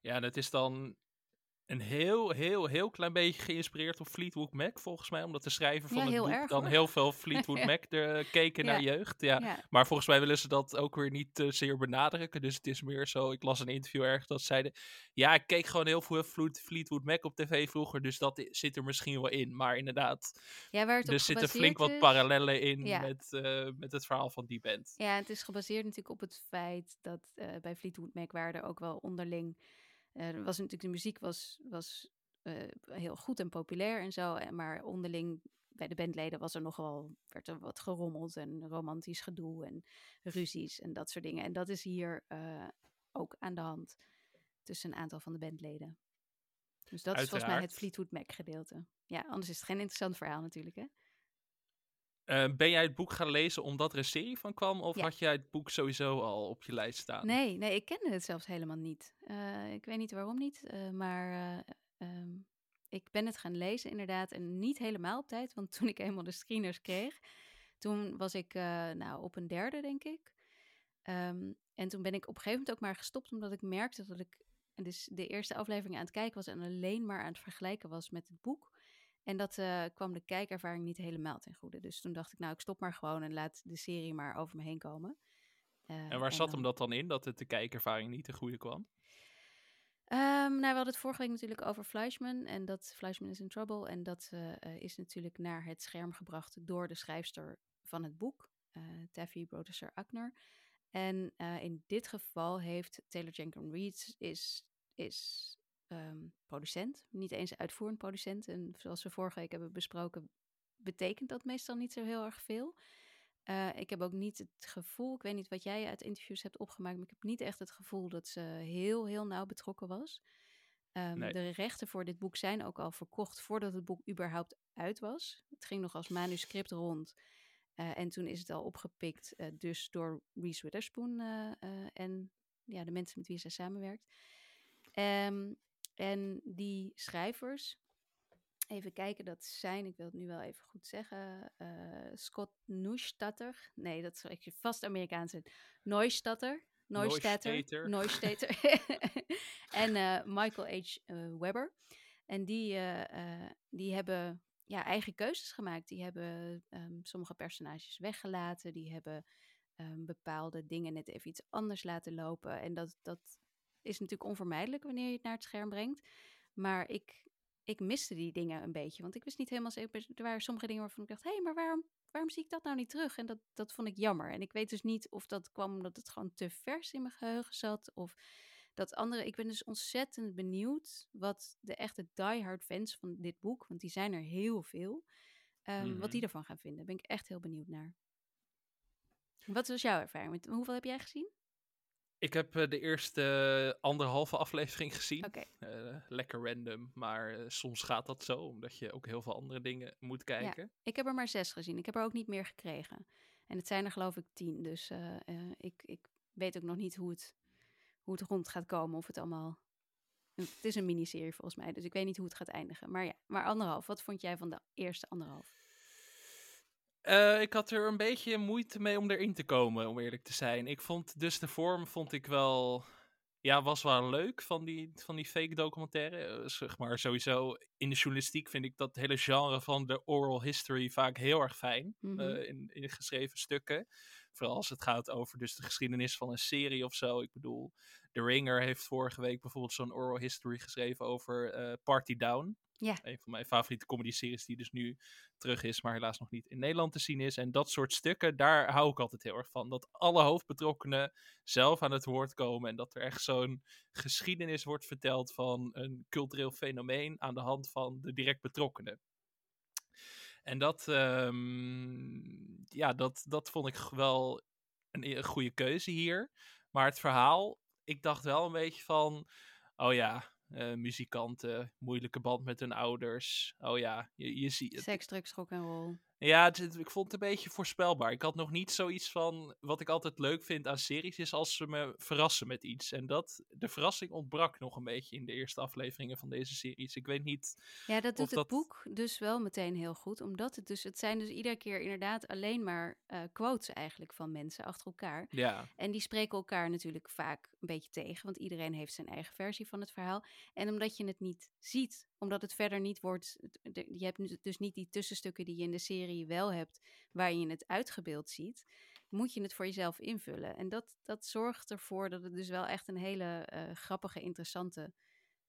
Ja, en is dan een heel, heel, heel klein beetje geïnspireerd op Fleetwood Mac, volgens mij. Omdat de schrijver van Ja, het heel boek erg, dan hoor. heel veel Fleetwood Ja. Mac er, keken naar jeugd. Ja. Maar volgens mij willen ze dat ook weer niet eh, zeer benadrukken. Dus het is meer zo, ik las een interview ergens dat ze zeiden... Ja, ik keek gewoon heel veel Fleet- Fleetwood Mac op tv vroeger, dus dat zit er misschien wel in. Maar inderdaad, Ja, waar het op er zitten flink wat parallellen in met, eh, met het verhaal van die band. Ja, het is gebaseerd natuurlijk op het feit dat eh, bij Fleetwood Mac waren er ook wel onderling. Eh, er was natuurlijk de muziek was, was eh, heel goed en populair en zo, en maar onderling bij de bandleden was er nogal werd er wat gerommeld en romantisch gedoe en ruzies en dat soort dingen. En dat is hier eh, ook aan de hand tussen een aantal van de bandleden. Dus dat is volgens mij het. Fleetwood Mac gedeelte. Ja, anders is het geen interessant verhaal natuurlijk, hè? Uh, ben jij het boek gaan lezen omdat er een serie van kwam? Of had jij het boek sowieso al op je lijst staan? Nee, nee ik kende het zelfs helemaal niet. Uh, ik weet niet waarom niet, uh, maar um, ik ben het gaan lezen inderdaad. En niet helemaal op tijd, want toen ik eenmaal de screeners kreeg, toen was ik nou, op een derde, denk ik. Um, en toen ben ik op een gegeven moment ook maar gestopt, omdat ik merkte dat ik dus de eerste aflevering aan het kijken was en alleen maar aan het vergelijken was met het boek. En dat uh, kwam de kijkervaring niet helemaal ten goede. Dus toen dacht ik, nou, ik stop maar gewoon en laat de serie maar over me heen komen. Uh, en waar zat hem dat dan in, dat het de kijkervaring niet ten goede kwam? Um, nou, we hadden het vorige week natuurlijk over Fleischman en dat Fleischman is in trouble. En dat uh, is natuurlijk naar het scherm gebracht door de schrijfster van het boek, Taffy Brodesser Akner. En in dit geval heeft Taylor Jenkins Reid is, is um, producent, niet eens uitvoerend producent. En zoals we vorige week hebben besproken, betekent dat meestal niet zo heel erg veel. Uh, ik heb ook niet het gevoel, ik weet niet wat jij uit interviews hebt opgemaakt, maar ik heb niet echt het gevoel dat ze heel, heel nauw betrokken was. Um, nee. De rechten voor dit boek zijn ook al verkocht voordat het boek überhaupt uit was. Het ging nog als manuscript rond. Uh, en toen is het al opgepikt, uh, dus door Reese Witherspoon en ja, de mensen met wie zij samenwerkt. Um, en die schrijvers, even kijken, dat zijn, ik wil het nu wel even goed zeggen, uh, Scott Neustatter. Nee, dat is vast Amerikaanse. Neustatter. Neustatter. Neustatter. en uh, Michael H. Uh, Webber. En die, die hebben ja, eigen keuzes gemaakt. Die hebben um, sommige personages weggelaten. Die hebben um, bepaalde dingen net even iets anders laten lopen. En dat, dat is natuurlijk onvermijdelijk wanneer je het naar het scherm brengt. Maar ik, ik miste die dingen een beetje. Want ik wist niet helemaal zeker. Er waren sommige dingen waarvan ik dacht: hé, hey, maar waarom, waarom zie ik dat nou niet terug? En dat, dat vond ik jammer. En ik weet dus niet of dat kwam omdat het gewoon te vers in mijn geheugen zat. Of dat andere. Ik ben dus ontzettend benieuwd wat de echte diehard fans van dit boek, want die zijn er heel veel, um, wat die mhm. ervan gaan vinden. Daar ben ik echt heel benieuwd naar. Wat was jouw ervaring? Hoeveel heb jij gezien? Ik heb uh, de eerste anderhalve aflevering gezien. Okay. Uh, lekker random, maar uh, soms gaat dat zo, omdat je ook heel veel andere dingen moet kijken. Ja, ik heb er maar zes gezien. Ik heb er ook niet meer gekregen. En het zijn er geloof ik tien. Dus ik, ik weet ook nog niet hoe het, hoe het rond gaat komen. Of het allemaal... Het is een miniserie volgens mij, dus ik weet niet hoe het gaat eindigen. Maar ja, maar anderhalf. Wat vond jij van de eerste anderhalf? Uh, ik had er een beetje moeite mee om erin te komen, om eerlijk te zijn. Ik vond dus de vorm vond ik wel. Ja, was wel leuk van die, van die fake documentaire. Uh, zeg maar sowieso in de journalistiek vind ik dat hele genre van de oral history vaak heel erg fijn. Mm -hmm. uh, in, in geschreven stukken. Vooral als het gaat over dus de geschiedenis van een serie of zo. Ik bedoel, The Ringer heeft vorige week bijvoorbeeld zo'n oral history geschreven over uh, Party Down. Ja. Een van mijn favoriete comedy-series die dus nu terug is, maar helaas nog niet in Nederland te zien is. En dat soort stukken, daar hou ik altijd heel erg van. Dat alle hoofdbetrokkenen zelf aan het woord komen en dat er echt zo'n geschiedenis wordt verteld van een cultureel fenomeen aan de hand van de direct betrokkenen. En dat, um, ja, dat, dat vond ik wel een, een goede keuze hier. Maar het verhaal, ik dacht wel een beetje van, oh ja, uh, muzikanten, moeilijke band met hun ouders. Oh ja, je, je ziet het. Seks, drugs, rock en roll. Ja, het, ik vond het een beetje voorspelbaar. Ik had nog niet zoiets van. Wat ik altijd leuk vind aan series is als ze me verrassen met iets. En dat, de verrassing ontbrak nog een beetje in de eerste afleveringen van deze series. Ik weet niet. Ja, dat doet het boek dus wel meteen heel goed. Omdat het dus. Het zijn dus iedere keer inderdaad alleen maar uh, quotes eigenlijk van mensen achter elkaar. Ja. En die spreken elkaar natuurlijk vaak een beetje tegen. Want iedereen heeft zijn eigen versie van het verhaal. En omdat je het niet ziet omdat het verder niet wordt. Je hebt dus niet die tussenstukken die je in de serie wel hebt, waar je het uitgebeeld ziet. Moet je het voor jezelf invullen. En dat, dat zorgt ervoor dat het dus wel echt een hele uh, grappige, interessante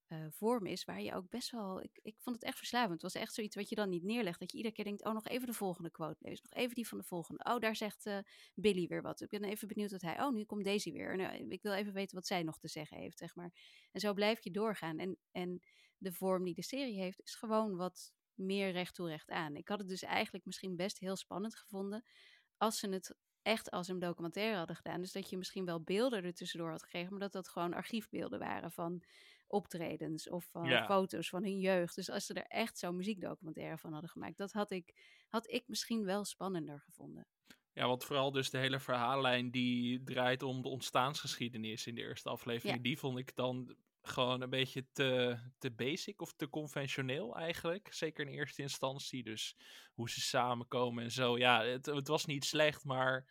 uh, vorm is. Waar je ook best wel. Ik, ik vond het echt verslavend. Het was echt zoiets wat je dan niet neerlegt. Dat je iedere keer denkt: oh, nog even de volgende quote lezen. Nog even die van de volgende. Oh, daar zegt uh, Billy weer wat. Ik ben even benieuwd wat hij. Oh, nu komt Daisy weer. Nou, ik wil even weten wat zij nog te zeggen heeft, zeg maar. En zo blijf je doorgaan. En. en de vorm die de serie heeft, is gewoon wat meer recht toe recht aan. Ik had het dus eigenlijk misschien best heel spannend gevonden als ze het echt als een documentaire hadden gedaan. Dus dat je misschien wel beelden er tussendoor had gekregen, maar dat dat gewoon archiefbeelden waren van optredens of van foto's van hun jeugd. Dus als ze er echt zo'n muziekdocumentaire van hadden gemaakt, dat had ik, had ik misschien wel spannender gevonden. Ja, want vooral dus de hele verhaallijn die draait om de ontstaansgeschiedenis in de eerste aflevering. Die vond ik dan gewoon een beetje te, te basic of te conventioneel eigenlijk. Zeker in eerste instantie. Dus hoe ze samenkomen en zo. Ja, het, het was niet slecht, maar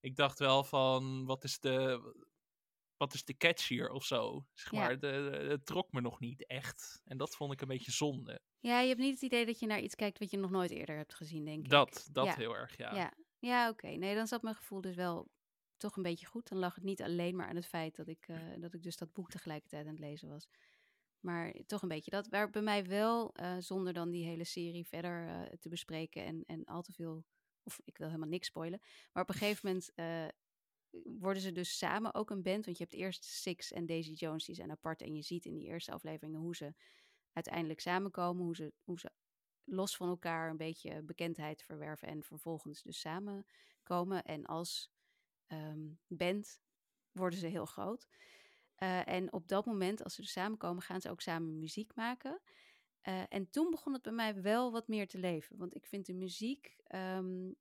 ik dacht wel van wat is de, wat is de catch hier of zo. Zeg maar, de, het trok me nog niet echt. En dat vond ik een beetje zonde. Ja, je hebt niet het idee dat je naar iets kijkt wat je nog nooit eerder hebt gezien, denk ik. Dat, dat heel erg, ja. Ja, ja oké. Nee, dan zat mijn gevoel dus wel toch een beetje goed. Dan lag het niet alleen maar aan het feit dat ik, uh, dat ik dus dat boek tegelijkertijd aan het lezen was. Maar toch een beetje dat. Waar bij mij wel, uh, zonder dan die hele serie verder uh, te bespreken en, en al te veel, of ik wil helemaal niks spoilen. Maar op een gegeven moment worden ze dus samen ook een band. Want je hebt eerst Six en Daisy Jones, die zijn apart. En je ziet in die eerste afleveringen hoe ze uiteindelijk samenkomen. Hoe ze, hoe ze los van elkaar een beetje bekendheid verwerven. En vervolgens dus samenkomen. En als um, band worden ze heel groot. Uh, en op dat moment, als ze dus samenkomen, gaan ze ook samen muziek maken. Uh, en toen begon het bij mij wel wat meer te leven. Want ik vind de muziek um,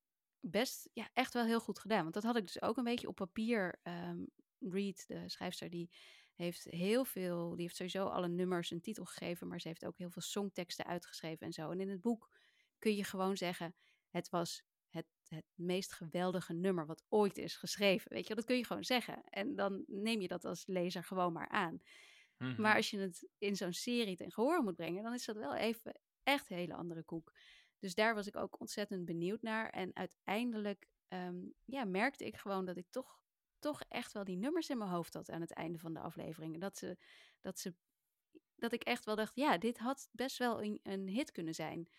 best ja, echt wel heel goed gedaan. Want dat had ik dus ook een beetje op papier. Um, Reed, de schrijfster, die heeft heel veel, die heeft sowieso alle nummers een titel gegeven, maar ze heeft ook heel veel songteksten uitgeschreven en zo. En in het boek kun je gewoon zeggen, het was het, het meest geweldige nummer wat ooit is geschreven. Weet je, dat kun je gewoon zeggen. En dan neem je dat als lezer gewoon maar aan. Maar mhm. als je het in zo'n serie ten gehoor moet brengen, dan is dat wel even echt een hele andere koek. Dus daar was ik ook ontzettend benieuwd naar. En uiteindelijk ehm, ja, merkte ik gewoon dat ik toch, toch echt wel die nummers in mijn hoofd had aan het einde van de aflevering. Dat, ze, dat, ze, dat ik echt wel dacht, ja, dit had best wel een, een hit kunnen zijn.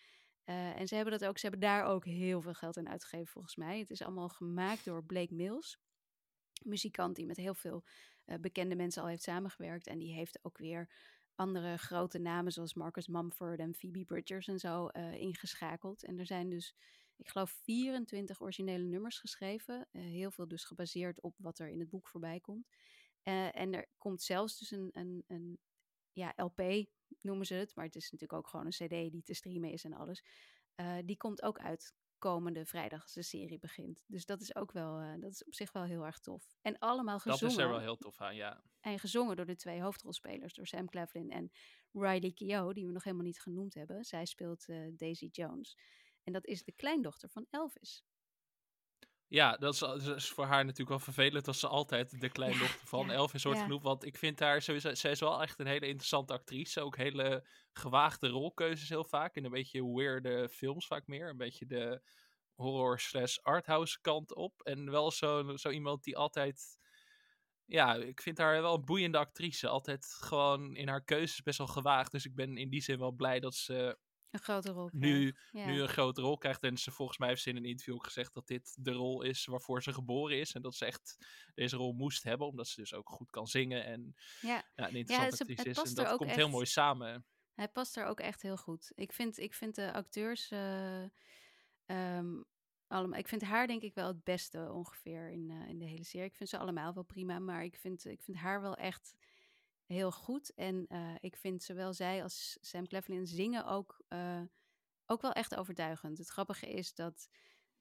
Uh, en ze hebben dat ook, ze hebben daar ook heel veel geld in uitgegeven volgens mij. Het is allemaal gemaakt door Blake Mills, muzikant die met heel veel uh, bekende mensen al heeft samengewerkt. En die heeft ook weer andere grote namen zoals Marcus Mumford en Phoebe Bridgers en zo uh, ingeschakeld. En er zijn dus, ik geloof, 24 originele nummers geschreven. Uh, heel veel dus gebaseerd op wat er in het boek voorbij komt. Uh, en er komt zelfs dus een, een, een ja, LP, noemen ze het. Maar het is natuurlijk ook gewoon een CD die te streamen is en alles. die komt ook uit komende vrijdag als de serie begint. Dus dat is ook wel, uh, dat is op zich wel heel erg tof. En allemaal gezongen. Dat is er wel heel tof aan, ja. En gezongen door de twee hoofdrolspelers, door Sam Cleveland en Riley Keough, die we nog helemaal niet genoemd hebben. Zij speelt uh, Daisy Jones. En dat is de kleindochter van Elvis. Ja, dat is, dat is, voor haar natuurlijk wel vervelend als ze altijd de kleindochter van ja, Elvis wordt ja. genoemd. Want ik vind haar sowieso, zij is wel echt een hele interessante actrice. Ook hele gewaagde rolkeuzes heel vaak. In een beetje weirde films vaak meer. Een beetje de horror slash arthouse kant op. En wel zo, zo iemand die altijd... Ja, ik vind haar wel een boeiende actrice. Altijd gewoon in haar keuzes best wel gewaagd. Dus ik ben in die zin wel blij dat ze een grote rol nu, nu een grote rol krijgt. En ze volgens mij heeft ze in een interview ook gezegd dat dit de rol is waarvoor ze geboren is. En dat ze echt deze rol moest hebben, omdat ze dus ook goed kan zingen. En ja, ja een interessante ja, actrice is. En dat komt heel mooi samen. Hij past er ook echt heel goed. Ik vind, ik vind de acteurs. Uh, um, allemaal, ik vind haar denk ik wel het beste ongeveer in, uh, in de hele serie. Ik vind ze allemaal wel prima, maar ik vind, ik vind haar wel echt heel goed. En uh, ik vind zowel zij als Sam Cleveland zingen ook, uh, ook wel echt overtuigend. Het grappige is dat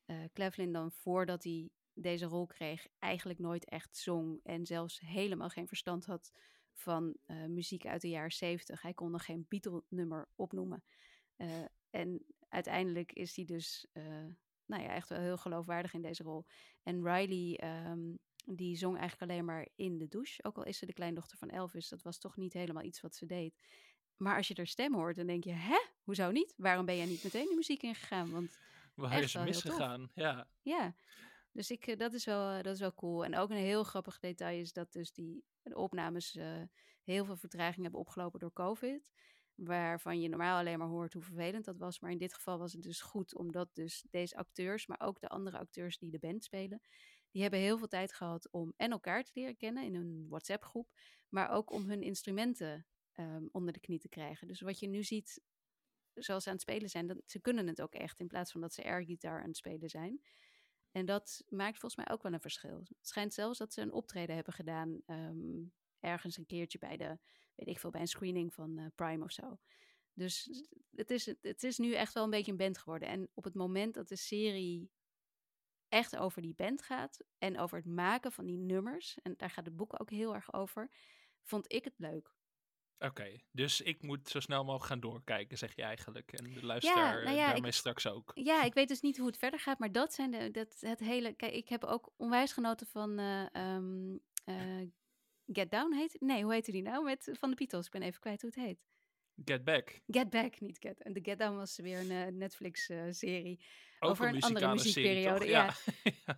uh, dan voordat hij deze rol kreeg eigenlijk nooit echt zong. En zelfs helemaal geen verstand had van muziek uit de jaren zeventig. Hij kon nog geen Beatle-nummer opnoemen. en uiteindelijk is hij dus nou ja, echt wel heel geloofwaardig in deze rol. En Riley um, die zong eigenlijk alleen maar in de douche. Ook al is ze de kleindochter van Elvis. Dat was toch niet helemaal iets wat ze deed. Maar als je haar stem hoort, dan denk je, hè? Hoezo niet? Waarom ben jij niet meteen de muziek ingegaan? Want Waar is ze misgegaan? Ja. Ja. Dus ik, eh, dat, is wel, eh, dat is wel cool. En ook een heel grappig detail is dat dus die opnames uh, heel veel vertraging hebben opgelopen door COVID. Waarvan je normaal alleen maar hoort hoe vervelend dat was. Maar in dit geval was het dus goed, omdat dus deze acteurs, maar ook de andere acteurs die de band spelen, die hebben heel veel tijd gehad om en elkaar te leren kennen in een WhatsApp-groep, maar ook om hun instrumenten um, onder de knie te krijgen. Dus wat je nu ziet, zoals ze aan het spelen zijn, dat, ze kunnen het ook echt, in plaats van dat ze air-gitaar aan het spelen zijn. En dat maakt volgens mij ook wel een verschil. Het schijnt zelfs dat ze een optreden hebben gedaan um, ergens een keertje bij de, weet ik veel, bij een screening van Prime of zo. Dus het is, het is nu echt wel een beetje een band geworden. En op het moment dat de serie echt over die band gaat en over het maken van die nummers, en daar gaat het boek ook heel erg over, vond ik het leuk. Oké, dus ik moet zo snel mogelijk gaan doorkijken, zeg je eigenlijk. En de luisteraar ja, nou ja, daarmee straks ook. Ja, ik weet dus niet hoe het verder gaat, maar dat zijn de, dat, het hele... Kijk, ik heb ook onwijs genoten van uh, Get Down heet Nee, hoe heette die nou? Met, van de Beatles, ik ben even kwijt hoe het heet. Get Back. Get Back, niet Get. En de Get Down was weer een uh, Netflix-serie. over een, andere muziekperiode. Serie, ja.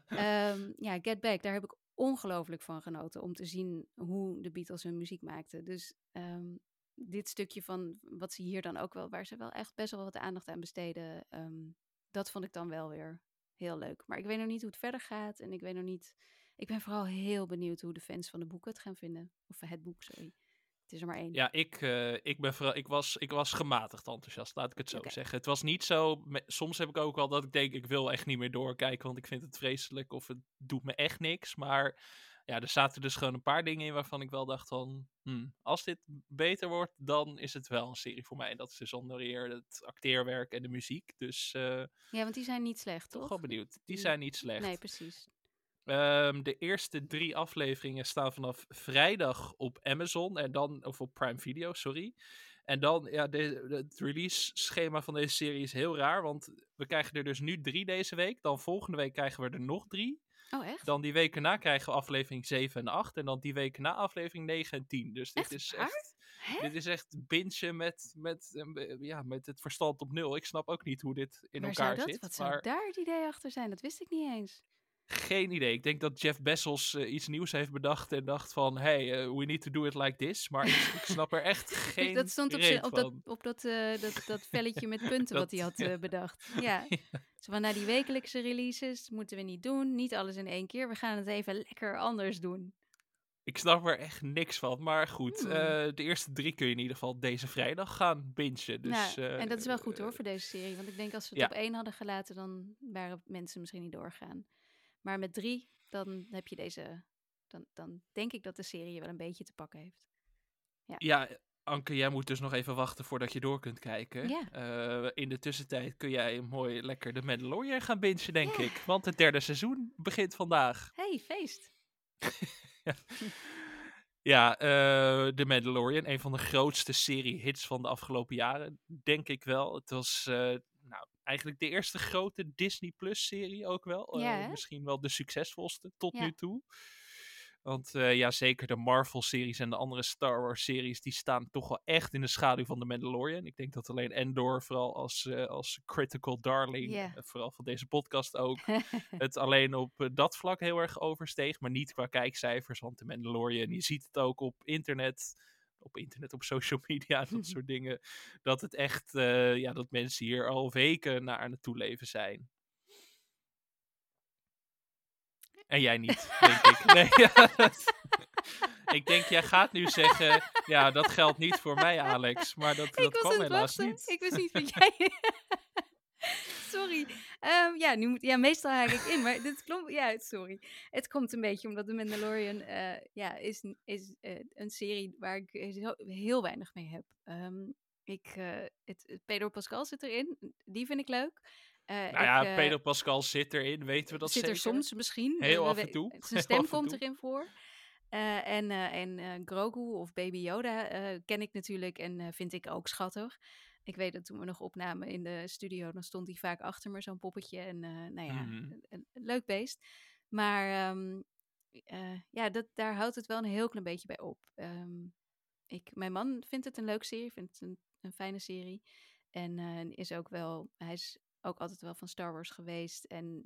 ja. Um, ja, Get Back, daar heb ik ongelooflijk van genoten om te zien hoe de Beatles hun muziek maakten. Dus um, dit stukje van wat ze hier dan ook wel, waar ze wel echt best wel wat aandacht aan besteden, um, dat vond ik dan wel weer heel leuk. Maar ik weet nog niet hoe het verder gaat en ik weet nog niet. Ik ben vooral heel benieuwd hoe de fans van de boek het gaan vinden. Of het boek, sorry. Het is er maar één. Ja, ik, uh, ik, ben vooral, ik, was, ik was gematigd enthousiast, laat ik het zo zeggen. Het was niet zo. Soms heb ik ook wel dat ik denk, ik wil echt niet meer doorkijken, want ik vind het vreselijk of het doet me echt niks. Maar ja, er zaten dus gewoon een paar dingen in waarvan ik wel dacht van, hmm, als dit beter wordt, dan is het wel een serie voor mij. Dat is dus onder eer het acteerwerk en de muziek. Dus uh, ja, want die zijn niet slecht, toch? Benieuwd. Die zijn niet slecht. Nee, precies. Um, de eerste drie afleveringen staan vanaf vrijdag op Amazon en dan, of op Prime Video, sorry. En dan, ja, de, het release schema van deze serie is heel raar, want we krijgen er dus nu drie deze week. Dan volgende week krijgen we er nog drie. Oh, echt? Dan die weken na krijgen we aflevering 7 en 8. En dan die weken na aflevering 9 en 10. Dus dit is echt. Dit is echt bingen met, met, eh, ja, met het verstand op nul. Ik snap ook niet hoe dit in elkaar zou dat? zit. Wat maar... zou daar het idee achter zijn? Dat wist ik niet eens. Geen idee. Ik denk dat Jeff Bezos uh, iets nieuws heeft bedacht en dacht van, hey, uh, we need to do it like this. Maar ik, ik snap er echt geen Dat stond op, op, dat, op dat, uh, dat, dat velletje met punten wat hij had ja. bedacht. Ja. ja. Zo van, nou, die wekelijkse releases moeten we niet doen. Niet alles in één keer. We gaan het even lekker anders doen. Ik snap er echt niks van. Maar goed, hmm. de eerste drie kun je in ieder geval deze vrijdag gaan bingen. Dus, nou, en dat is wel goed hoor voor deze serie. Want ik denk als we het op één hadden gelaten, dan waren mensen misschien niet doorgaan. Maar met drie, dan heb je deze. Dan, dan denk ik dat de serie je wel een beetje te pakken heeft. Ja. ja, Anke, jij moet dus nog even wachten voordat je door kunt kijken. Ja. Uh, in de tussentijd kun jij mooi lekker de Mandalorian gaan bingen, denk ja. ik. Want het derde seizoen begint vandaag. Hey, feest. ja, ja uh, The Mandalorian, een van de grootste serie-hits van de afgelopen jaren, denk ik wel. Het was uh, nou, eigenlijk de eerste grote Disney Plus serie ook wel. Ja, uh, misschien wel de succesvolste tot nu toe. Want uh, ja, zeker de Marvel-series en de andere Star Wars-series, die staan toch wel echt in de schaduw van de Mandalorian. Ik denk dat alleen Endor, vooral als, uh, als critical darling, yeah. vooral van deze podcast ook, het alleen op dat vlak heel erg oversteeg. Maar niet qua kijkcijfers, want de Mandalorian, je ziet het ook op internet op internet, op social media, dat soort dingen. Dat het echt, uh, ja, dat mensen hier al weken naar aan het toeleven zijn. En jij niet, denk ik. Nee, ja, ik denk, jij gaat nu zeggen, ja, dat geldt niet voor mij, Alex. Maar dat, dat kwam helaas wachten. niet. Ik wist niet wat jij... sorry. Um, ja, nu moet, ja, meestal haak ik in, maar dit klopt. Ja, sorry. Het komt een beetje omdat The Mandalorian uh, ja, is, is uh, een serie waar ik heel, heel weinig mee heb. Um, ik, uh, het, Pedro Pascal zit erin. Die vind ik leuk. Uh, nou ja, Pedro Pascal zit erin, weten we dat zit zeker? Zit er soms misschien. Heel af en toe. Zijn stem komt erin voor. Uh, en en Grogu of Baby Yoda ken ik natuurlijk en vind ik ook schattig. Ik weet dat toen we nog opnamen in de studio, dan stond hij vaak achter me, zo'n poppetje. En uh, nou ja, mm -hmm. een, een, leuk beest. Maar um, uh, ja, dat, daar houdt het wel een heel klein beetje bij op. Um, ik, mijn man vindt het een leuke serie, vindt het een, een fijne serie. En uh, is ook wel, hij is ook altijd wel van Star Wars geweest. En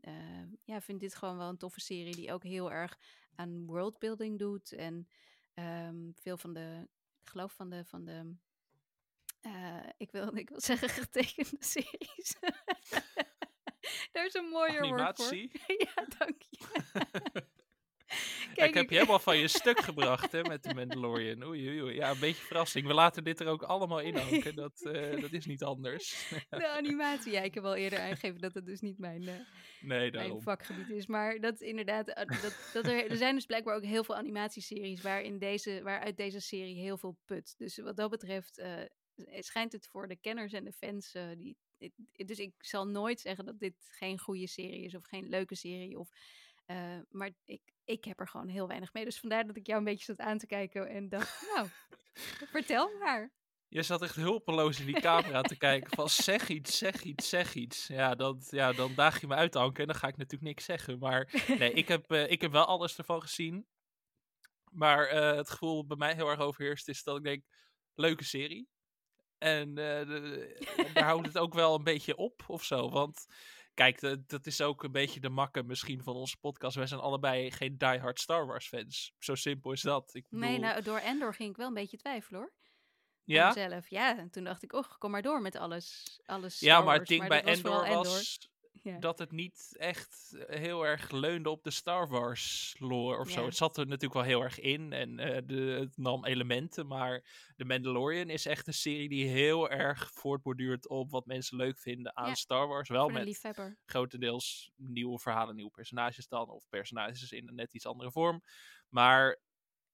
ja, vindt dit gewoon wel een toffe serie die ook heel erg aan worldbuilding doet. En um, veel van de, ik geloof van de, van de uh, ik, wil, ik wil zeggen getekende series. Daar is een mooier woord voor. ja, dank je. Kijk, ik heb je helemaal van je stuk gebracht hè, met de Mandalorian. Oei, oei, oei. Ja, een beetje verrassing. We laten dit er ook allemaal in. Dat, uh, dat is niet anders. de animatie. Ja, ik heb al eerder aangegeven dat het dus niet mijn, uh, nee, mijn vakgebied is. Maar dat inderdaad, uh, dat, dat er, er zijn dus blijkbaar ook heel veel animatieseries waarin deze, waaruit deze serie heel veel put. Dus wat dat betreft schijnt het voor de kenners en de fans die dus ik zal nooit zeggen dat dit geen goede serie is of geen leuke serie. Of, uh, maar ik, ik heb er gewoon heel weinig mee. Dus vandaar dat ik jou een beetje zat aan te kijken en dacht, nou, vertel maar. Je zat echt hulpeloos in die camera te kijken van zeg iets, zeg iets, zeg iets. Ja, dat, ja dan daag je me uit, Anke, en dan ga ik natuurlijk niks zeggen. Maar nee, ik heb, uh, ik heb wel alles ervan gezien. Maar uh, het gevoel bij mij heel erg overheerst is dat ik denk, leuke serie. En uh, daar houdt het ook wel een beetje op of zo. Want kijk, dat is ook een beetje de makke misschien van onze podcast. Wij zijn allebei geen diehard Star Wars fans. Zo simpel is dat. Ik bedoel... Nee, nou, door Endor ging ik wel een beetje twijfelen hoor. Ja? Zelf. Ja, en toen dacht ik, oh, kom maar door met alles. alles ja, maar het ding bij Endor was dat het niet echt heel erg leunde op de Star Wars lore of zo. Het zat er natuurlijk wel heel erg in en uh, de, het nam elementen, maar The Mandalorian is echt een serie die heel erg voortborduurt op wat mensen leuk vinden aan Star Wars. Wel met liefhebber. grotendeels nieuwe verhalen, nieuwe personages dan, of personages in een net iets andere vorm. Maar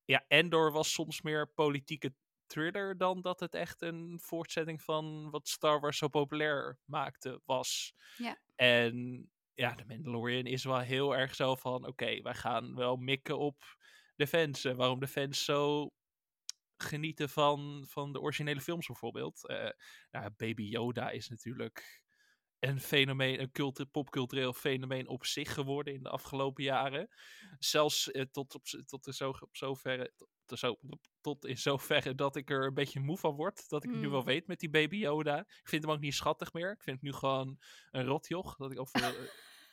ja, Endor was soms meer politieke thriller dan dat het echt een voortzetting van wat Star Wars zo populair maakte was. Ja. En ja, de Mandalorian is wel heel erg zo van, oké, wij gaan wel mikken op de fans. En waarom de fans zo genieten van, van de originele films bijvoorbeeld. Uh, nou, Baby Yoda is natuurlijk een fenomeen, een cultu popcultureel fenomeen op zich geworden in de afgelopen jaren. Zelfs uh, tot, op, tot zo, op zoverre, zo, tot in zoverre dat ik er een beetje moe van word. Dat ik mm. nu wel weet met die Baby Yoda. Ik vind hem ook niet schattig meer. Ik vind het nu gewoon een rotjoch. Dat ik over, eh,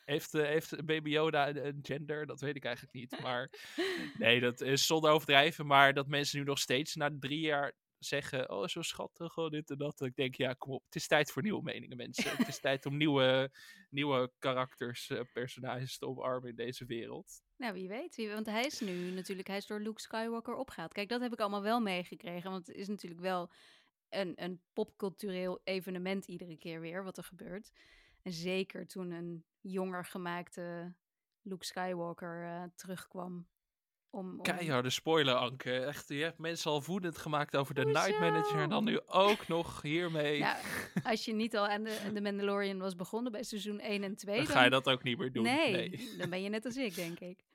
heeft, uh, heeft Baby Yoda een, een, gender? Dat weet ik eigenlijk niet. Maar nee, dat is zonder overdrijven. Maar dat mensen nu nog steeds na drie jaar zeggen, oh zo schattig, oh dit en dat. Ik denk, ja kom op, het is tijd voor nieuwe meningen mensen. het is tijd om nieuwe, nieuwe karakters, uh, personages te omarmen in deze wereld. Nou, wie weet. want hij is nu natuurlijk, hij is door Luke Skywalker opgehaald. Kijk, dat heb ik allemaal wel meegekregen, want het is natuurlijk wel een, een popcultureel evenement iedere keer weer wat er gebeurt. En zeker toen een jonger gemaakte Luke Skywalker uh, terugkwam om, om... Keiharde spoiler, Anke. Echt, je hebt mensen al voedend gemaakt over de Night Manager. En dan nu ook nog hiermee. Nou, als je niet al aan de, de Mandalorian was begonnen bij seizoen 1 en 2... Dan, dan... ga je dat ook niet meer doen. Nee, dan ben je net als ik, denk ik.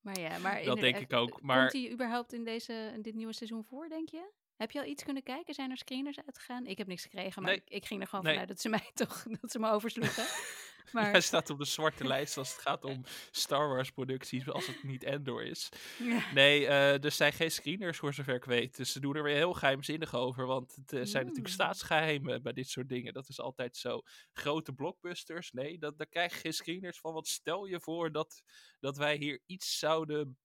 Maar ja, maar... Dat denk ik ook. Maar... Komt hij überhaupt in, deze, in dit nieuwe seizoen voor, denk je? Heb je al iets kunnen kijken? Zijn er screeners uitgegaan? Ik heb niks gekregen, maar ik, ik, ging er gewoon vanuit dat ze mij toch dat ze me oversloegen. Maar... Hij staat op de zwarte lijst als het gaat om Star Wars producties, als het niet Endor is. Nee, uh, er zijn geen screeners voor zover ik weet. Dus ze doen er weer heel geheimzinnig over, want het uh, zijn natuurlijk staatsgeheimen bij dit soort dingen. Dat is altijd zo. Grote blockbusters, nee, dat, daar krijg je geen screeners van. Want stel je voor dat, dat wij hier iets zouden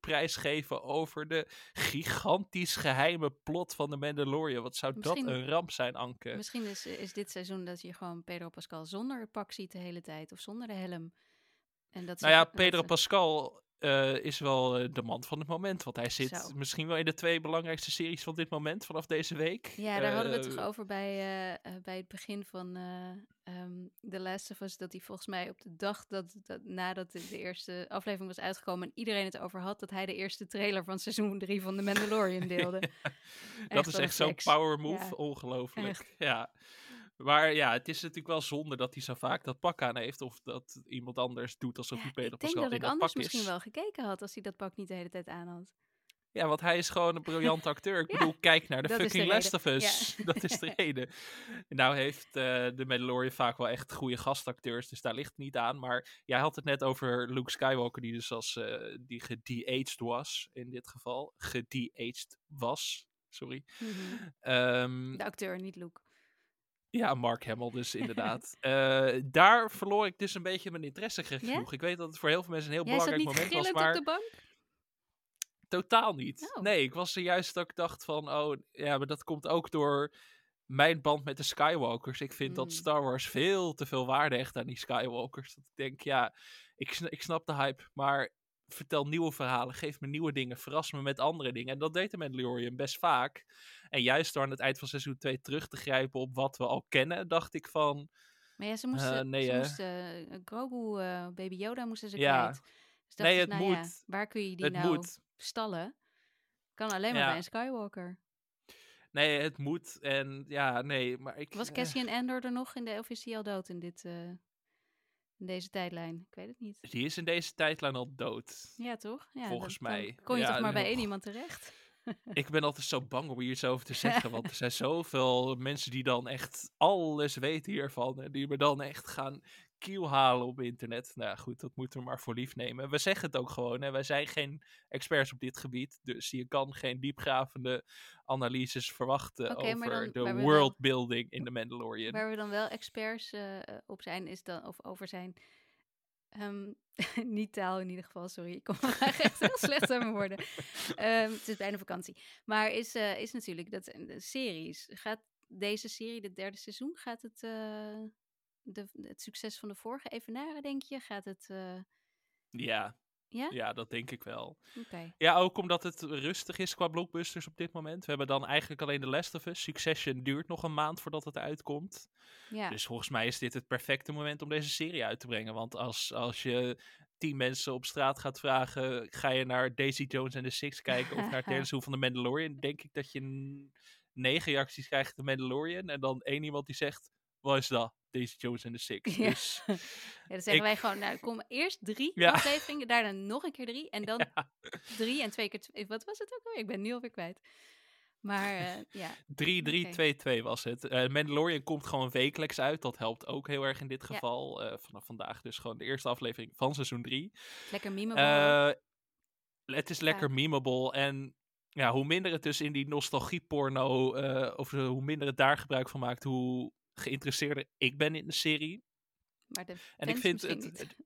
prijsgeven over de gigantisch geheime plot van de Mandalorian. Wat zou dat een ramp zijn, Anke? Misschien is, is dit seizoen dat je gewoon Pedro Pascal zonder pak ziet de hele tijd. Of zonder de helm. En dat nou ja, Pedro Pascal uh, is wel uh, de man van het moment. Want hij zit Zo. misschien wel in de twee belangrijkste series van dit moment, vanaf deze week. Ja, daar uh, hadden we het toch over bij, bij het begin van um, The Last of Us. Dat hij volgens mij op de dag dat, dat nadat de, eerste aflevering was uitgekomen en iedereen het over had, dat hij de eerste trailer van seizoen 3 van The Mandalorian deelde. ja, dat is echt zo'n power move, ja. ongelooflijk. Echt. Ja. Maar ja, het is natuurlijk wel zonde dat hij zo vaak dat pak aan heeft. Of dat iemand anders doet alsof ja, hij Pedro Pascal in dat pak is. Ik denk dat ik anders misschien wel gekeken had als hij dat pak niet de hele tijd aan had. Ja, want hij is gewoon een briljant acteur. Ik ja, bedoel, kijk naar de fucking Last of Us. Ja. Dat is de reden. Nou heeft uh, de Mandalorian vaak wel echt goede gastacteurs, dus daar ligt het niet aan. Maar jij had het net over Luke Skywalker, die dus als uh, die gede-aged was, in dit geval. Gede-aged was, sorry. Mm -hmm. um, de acteur, niet Luke. Ja, Mark Hamill dus inderdaad. uh, daar verloor ik dus een beetje mijn interesse genoeg. Yeah? Ik weet dat het voor heel veel mensen een heel Jij belangrijk moment was. Maar op de bank? Totaal niet. Oh. Nee, ik was er juist dat ik dacht van, oh ja, maar dat komt ook door mijn band met de Skywalkers. Ik vind mm. dat Star Wars veel te veel waarde echt aan die Skywalkers. Dat ik denk, ja, ik, ik snap de hype, maar vertel nieuwe verhalen, geef me nieuwe dingen, verras me met andere dingen. En dat deed de Mandalorian best vaak. En juist door aan het eind van seizoen 2 terug te grijpen op wat we al kennen, dacht ik van... Maar ja, ze moesten, uh, nee, ze moesten Grogu, uh, Baby Yoda moesten ze ja. kwijt. Dus dat nee, is, het nou moet. Ja, waar kun je die het nou moet. stallen? Kan alleen maar Ja. bij een Skywalker. Nee, het moet. En ja, nee, maar ik... Was eh, Cassian Andor er nog in de of is hij al dood in, dit, eh, in deze tijdlijn? Ik weet het niet. die is in deze tijdlijn al dood. Ja, toch? Ja, Volgens mij. kon je Ja, toch maar bij één iemand terecht? Ik ben altijd zo bang om hier iets over te zeggen. Want er zijn zoveel mensen die dan echt alles weten hiervan. En die me dan echt gaan kiel halen op internet. Nou ja, goed, dat moeten we maar voor lief nemen. We zeggen het ook gewoon. Hè. Wij zijn geen experts op dit gebied. Dus je kan geen diepgravende analyses verwachten over dan- de we worldbuilding in The Mandalorian. Waar we dan wel experts eh, op zijn, is dan, of over zijn. ehm, niet taal in ieder geval, sorry. Ik kom vandaag echt heel slecht aan mijn woorden. Ehm, het is bijna vakantie. Maar is, eh, is natuurlijk dat de series. Gaat deze serie, het derde seizoen, gaat het, eh, de, het succes van de vorige evenaren, denk je? Gaat het. eh, Ja, ja? ja, dat denk ik wel. Ja, ook omdat het rustig is qua blockbusters op dit moment. We hebben dan eigenlijk alleen The Last of Us. Succession duurt nog een maand voordat het uitkomt. Ja. Dus volgens mij is dit het perfecte moment om deze serie uit te brengen. Want als, als je tien mensen op straat gaat vragen... ga je naar Daisy Jones and the Six kijken of naar seizoen van The Mandalorian... denk ik dat je negen reacties krijgt The Mandalorian... en dan één iemand die zegt... wat is dat? Daisy Jones and the Six. Ja. Dus ja, dan zeggen ik- wij gewoon, nou, kom eerst drie Ja. afleveringen, daarna nog een keer drie, en dan drie en twee keer twee. Wat was het ook alweer? Ik ben nu alweer kwijt. Maar eh, ja, 3-3-2-2 was het. Eh Mandalorian komt gewoon wekelijks uit. Dat helpt ook heel erg in dit geval. Eh, vanaf vandaag dus gewoon de eerste aflevering van seizoen 3. lekker meme. Eh, het is lekker memeable. En ja, hoe minder het dus in die nostalgieporno, eh of hoe minder het daar gebruik van maakt, hoe geïnteresseerder ik ben in de serie. maar de En ik vind het, niet.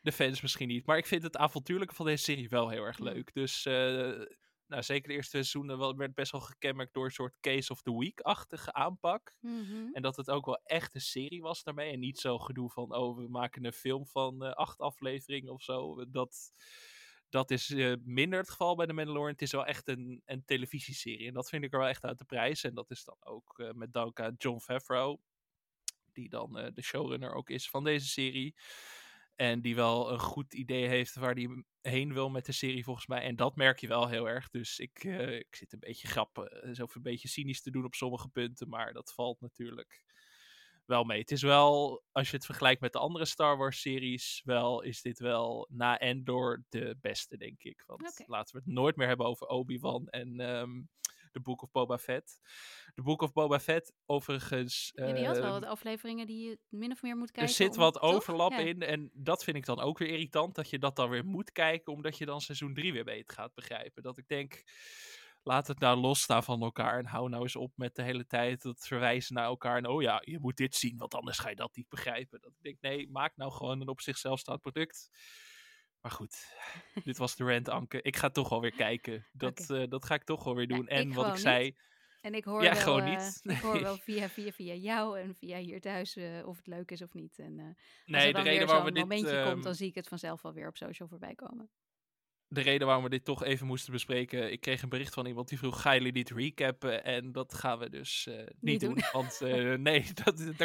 de fans misschien niet, maar ik vind het avontuurlijke van deze serie wel heel erg leuk. Dus eh, nou, zeker de eerste seizoenen werd best wel gekenmerkt door een soort Case of the Week-achtige aanpak. Mhm. En dat het ook wel echt een serie was daarmee. En niet zo gedoe van, oh, we maken een film van eh, acht afleveringen of zo. Dat, dat is eh, minder het geval bij The Mandalorian. Het is wel echt een, een televisieserie. En dat vind ik er wel echt uit de prijs. En dat is dan ook met dank aan John Favreau. Die dan eh, de showrunner ook is van deze serie. En die wel een goed idee heeft waar hij heen wil met de serie volgens mij. En dat merk je wel heel erg. Dus ik, eh, ik zit een beetje grappen, zo een beetje cynisch te doen op sommige punten. Maar dat valt natuurlijk wel mee. Het is wel, als je het vergelijkt met de andere Star Wars series, wel is dit wel na Endor de beste, denk ik. Want laten we het nooit meer hebben over Obi-Wan en ehm The Book of Boba Fett. The Book of Boba Fett, overigens... Ja, die had wel ehm, wat afleveringen die je min of meer moet er kijken. zit om- wat overlap Ja. in. En dat vind ik dan ook weer irritant. Dat je dat dan weer moet kijken. Omdat je dan seizoen 3 weer beter gaat begrijpen. Dat ik denk. Laat het nou losstaan van elkaar. En hou nou eens op met de hele tijd het verwijzen naar elkaar. En oh ja, je moet dit zien. Want anders ga je dat niet begrijpen. Dat ik denk, nee, maak nou gewoon een op zichzelf staand product. Maar goed, dit was de rant, Anke. Ik ga toch wel weer kijken. Dat, eh, dat ga ik toch wel weer Ja, doen. ik en wat ik zei. niet. En ik hoor Ja, wel, gewoon eh, niet. Ik hoor Nee. wel via, via, via jou en via hier thuis eh, of het leuk is of niet. En als Nee, er de dan reden weer waarom we zo'n momentje ehm, komt, dan zie ik het vanzelf wel weer op social voorbij komen. De reden waarom we dit toch even moesten bespreken. Ik kreeg een bericht van iemand die vroeg: ga jullie dit recappen? En dat gaan we dus eh, niet, doen. doen. Want eh, nee, dat, dit-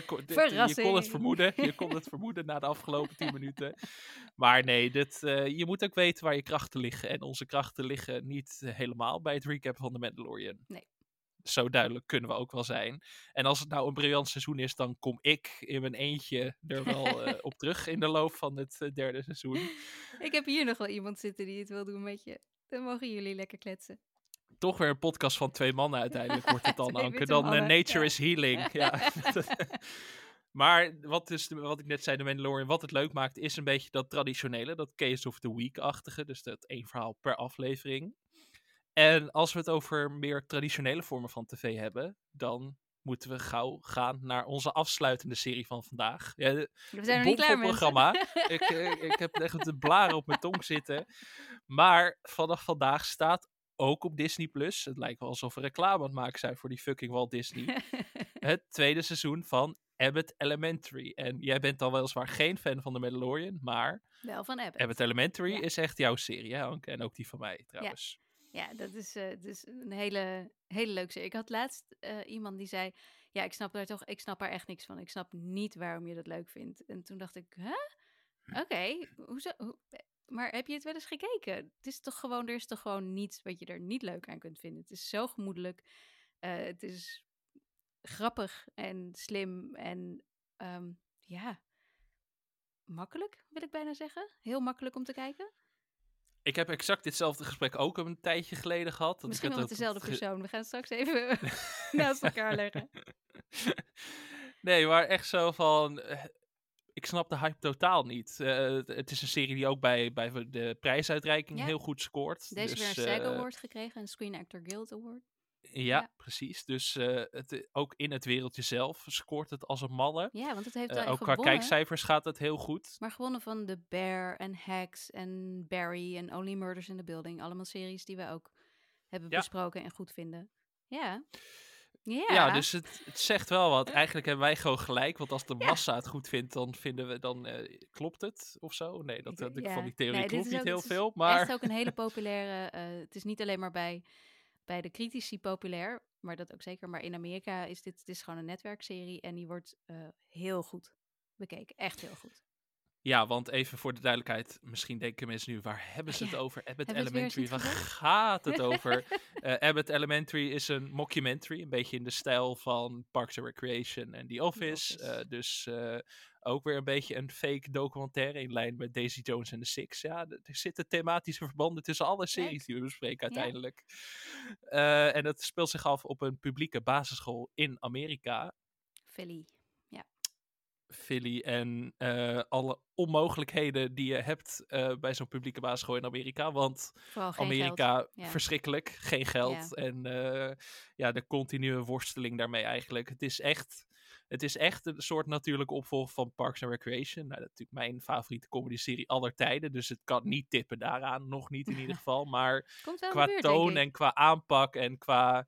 je kon het vermoeden. Je kon het vermoeden na de afgelopen 10 minuten. Maar nee, dit, eh, je moet ook weten waar je krachten liggen. En onze krachten liggen niet helemaal bij het recap van The Mandalorian. Nee. Zo duidelijk kunnen we ook wel zijn. En als het nou een briljant seizoen is, dan kom ik in mijn eentje er wel eh, op terug in de loop van het eh, derde seizoen. Ik heb hier nog wel iemand zitten die het wil doen met je. Dan mogen jullie lekker kletsen. toch weer een podcast van twee mannen uiteindelijk wordt het dan, Anke. Dan eh, Nature ja. is Healing. Ja. maar wat, is de- wat ik net zei, de Mandalorian, wat het leuk maakt, is een beetje dat traditionele, dat Case of the Week-achtige. Dus dat één verhaal per aflevering. En als we het over meer traditionele vormen van tv hebben, dan moeten we gauw gaan naar onze afsluitende serie van vandaag. Ja, We zijn nog niet klaar, mensen. programma. ik, eh, ik heb echt de blaren op mijn tong zitten. Maar vanaf vandaag staat ook op Disney Plus. Het lijkt wel alsof we reclame aan het maken zijn voor die fucking Walt Disney. het tweede seizoen van Abbott Elementary. En jij bent dan weliswaar geen fan van de Mandalorian, maar... Wel van Abbott. Abbott Elementary is echt jouw serie, hè En ook die van mij, trouwens. Ja, dat is, uh, dus een hele, hele leuke serie. Ik had laatst uh, iemand die zei... Ja, ik snap daar toch... Ik snap er echt niks van. Ik snap niet waarom je dat leuk vindt. En toen dacht ik... Huh? Oké, okay, hoezo? Hoe, maar heb je het wel eens gekeken? Het is toch gewoon, er is toch gewoon niets wat je er niet leuk aan kunt vinden. Het is zo gemoedelijk. Uh, het is grappig en slim en um, ja, makkelijk wil ik bijna zeggen. Heel makkelijk om te kijken. Ik heb exact ditzelfde gesprek ook een tijdje geleden gehad. Misschien wel met dezelfde persoon. We gaan het straks even naast elkaar leggen. Nee, maar echt zo van eh, ik snap de hype totaal niet. Uh, het is een serie die ook bij, bij de prijsuitreiking ja. heel goed scoort. Deze dus, weer een SAG uh, Award gekregen, een Screen Actor Guild Award. Ja, ja. precies. Dus uh, het, ook in het wereldje zelf scoort het als een malle. Ja, want het heeft Ook qua kijkcijfers gaat het heel goed. Maar gewonnen van The Bear en Hacks en Barry en Only Murders in the Building. Allemaal series die we ook hebben ja. besproken en goed vinden. Ja. Ja, ja dus het, het, zegt wel wat. Eigenlijk hebben wij gewoon gelijk. Want als de massa het goed vindt, dan vinden we dan uh, klopt het of zo. Nee, dat, dat ja. van die theorie nee, klopt niet ook, heel veel. Maar het is ook een hele populaire. Uh, het is niet alleen maar bij, bij de critici populair, maar dat ook zeker. Maar in Amerika is dit, dit is gewoon een netwerkserie en die wordt uh, heel goed bekeken. Echt heel goed. Ja, want even voor de duidelijkheid, misschien denken mensen nu, waar hebben ze het over? Abbott Elementary, waar gaat het over? uh, Abbott Elementary is een mockumentary, een beetje in de stijl van Parks and Recreation en The Office. The Office. Uh, dus ook weer een beetje een fake documentaire in lijn met Daisy Jones en The Six. Ja, er zitten thematische verbanden tussen alle series die we bespreken uiteindelijk. Ja. en het speelt zich af op een publieke basisschool in Amerika. Philly. Philly en uh, alle onmogelijkheden die je hebt uh, bij zo'n publieke basisschool in Amerika. Want Amerika, ja. verschrikkelijk, geen geld. Ja. En uh, ja, de continue worsteling daarmee eigenlijk. Het is echt, het is echt een soort natuurlijke opvolger van Parks and Recreation. Nou, natuurlijk mijn favoriete comedy-serie aller tijden. Dus het kan niet tippen daaraan, nog niet in ieder geval. Maar qua toon en qua aanpak en qua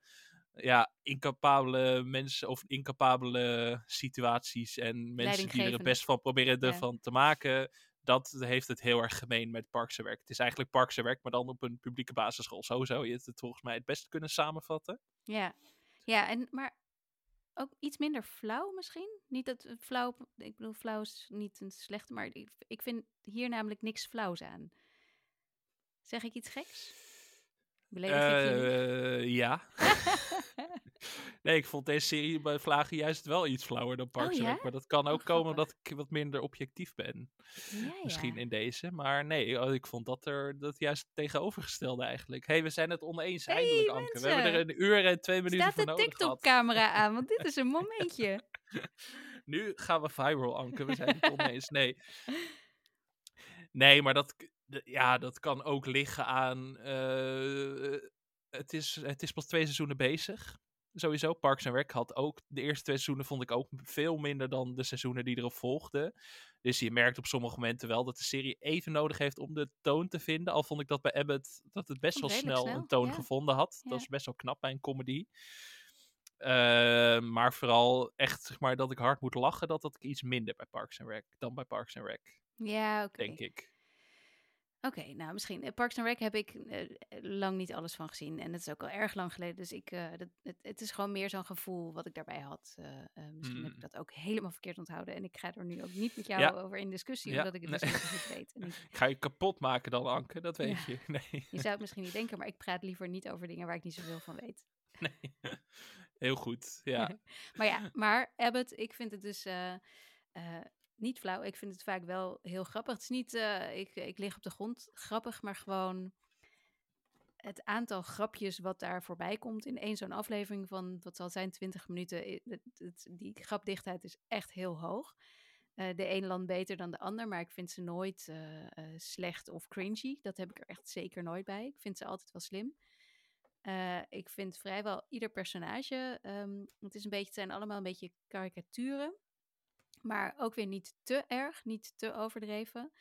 ja, incapabele mensen of incapabele situaties en mensen die er het best van proberen ervan ja. te maken. Dat heeft het heel erg gemeen met Parks Werk. Het is eigenlijk Parks Werk, maar dan op een publieke basisschool. Zo zou je het volgens mij het best kunnen samenvatten. Ja, ja en, maar ook iets minder flauw misschien. Niet dat flauw, ik bedoel, flauw is niet een slechte, maar ik, ik vind hier namelijk niks flauws aan. Zeg ik iets geks? Uh, ja. nee, ik vond deze serie bij Vlagen juist wel iets flauwer dan Parks oh, ja? Maar dat kan ook oh, komen omdat ik wat minder objectief ben. Ja, Misschien ja. in deze. Maar nee, oh, ik vond dat er dat juist tegenovergestelde eigenlijk. hey, we zijn het oneens hey, eindelijk, Anke. We hebben er een uur en twee minuten Staat voor de TikTok-camera aan, want dit is een momentje. nu gaan we viral, Anke. We zijn het oneens. Nee. Nee, maar dat, ja, dat kan ook liggen aan. Uh, het, is, het is pas twee seizoenen bezig. Sowieso. Parks and Rec had ook. De eerste twee seizoenen vond ik ook veel minder dan de seizoenen die erop volgden. Dus je merkt op sommige momenten wel dat de serie even nodig heeft om de toon te vinden. Al vond ik dat bij Abbott dat het best wel snel, snel, een toon ja. gevonden had. Ja. Dat is best wel knap bij een comedy. Uh, maar vooral echt, zeg maar, dat ik hard moet lachen, dat had ik iets minder bij Parks and Rec dan bij Parks and Rec. Ja, oké. Okay. Denk ik. Oké, okay, nou misschien. Eh, Parks and Rec heb ik uh, lang niet alles van gezien. En het is ook al erg lang geleden. Dus ik, uh, dat, het, het, is gewoon meer zo'n gevoel wat ik daarbij had. misschien mm. heb ik dat ook helemaal verkeerd onthouden. En ik ga er nu ook niet met jou ja. over in discussie, ja. omdat ik het nee. dus niet weet. En ik... Ga je kapot maken dan, Anke? Dat weet ja. je. Nee. Je zou het misschien niet denken, maar ik praat liever niet over dingen waar ik niet zoveel van weet. Nee, heel goed, ja. maar ja, maar Abbott, ik vind het dus niet flauw. Ik vind het vaak wel heel grappig. Het is niet, uh, ik, ik lig op de grond grappig, maar gewoon het aantal grapjes wat daar voorbij komt in één zo'n aflevering van, wat zal zijn, 20 minuten. Het, die grapdichtheid is echt heel hoog. Uh, de een land beter dan de ander, maar ik vind ze nooit uh, slecht of cringy. Dat heb ik er echt zeker nooit bij. Ik vind ze altijd wel slim. ik vind vrijwel ieder personage, um, het, is een beetje, het zijn allemaal een beetje karikaturen. Maar ook weer niet te erg, niet te overdreven.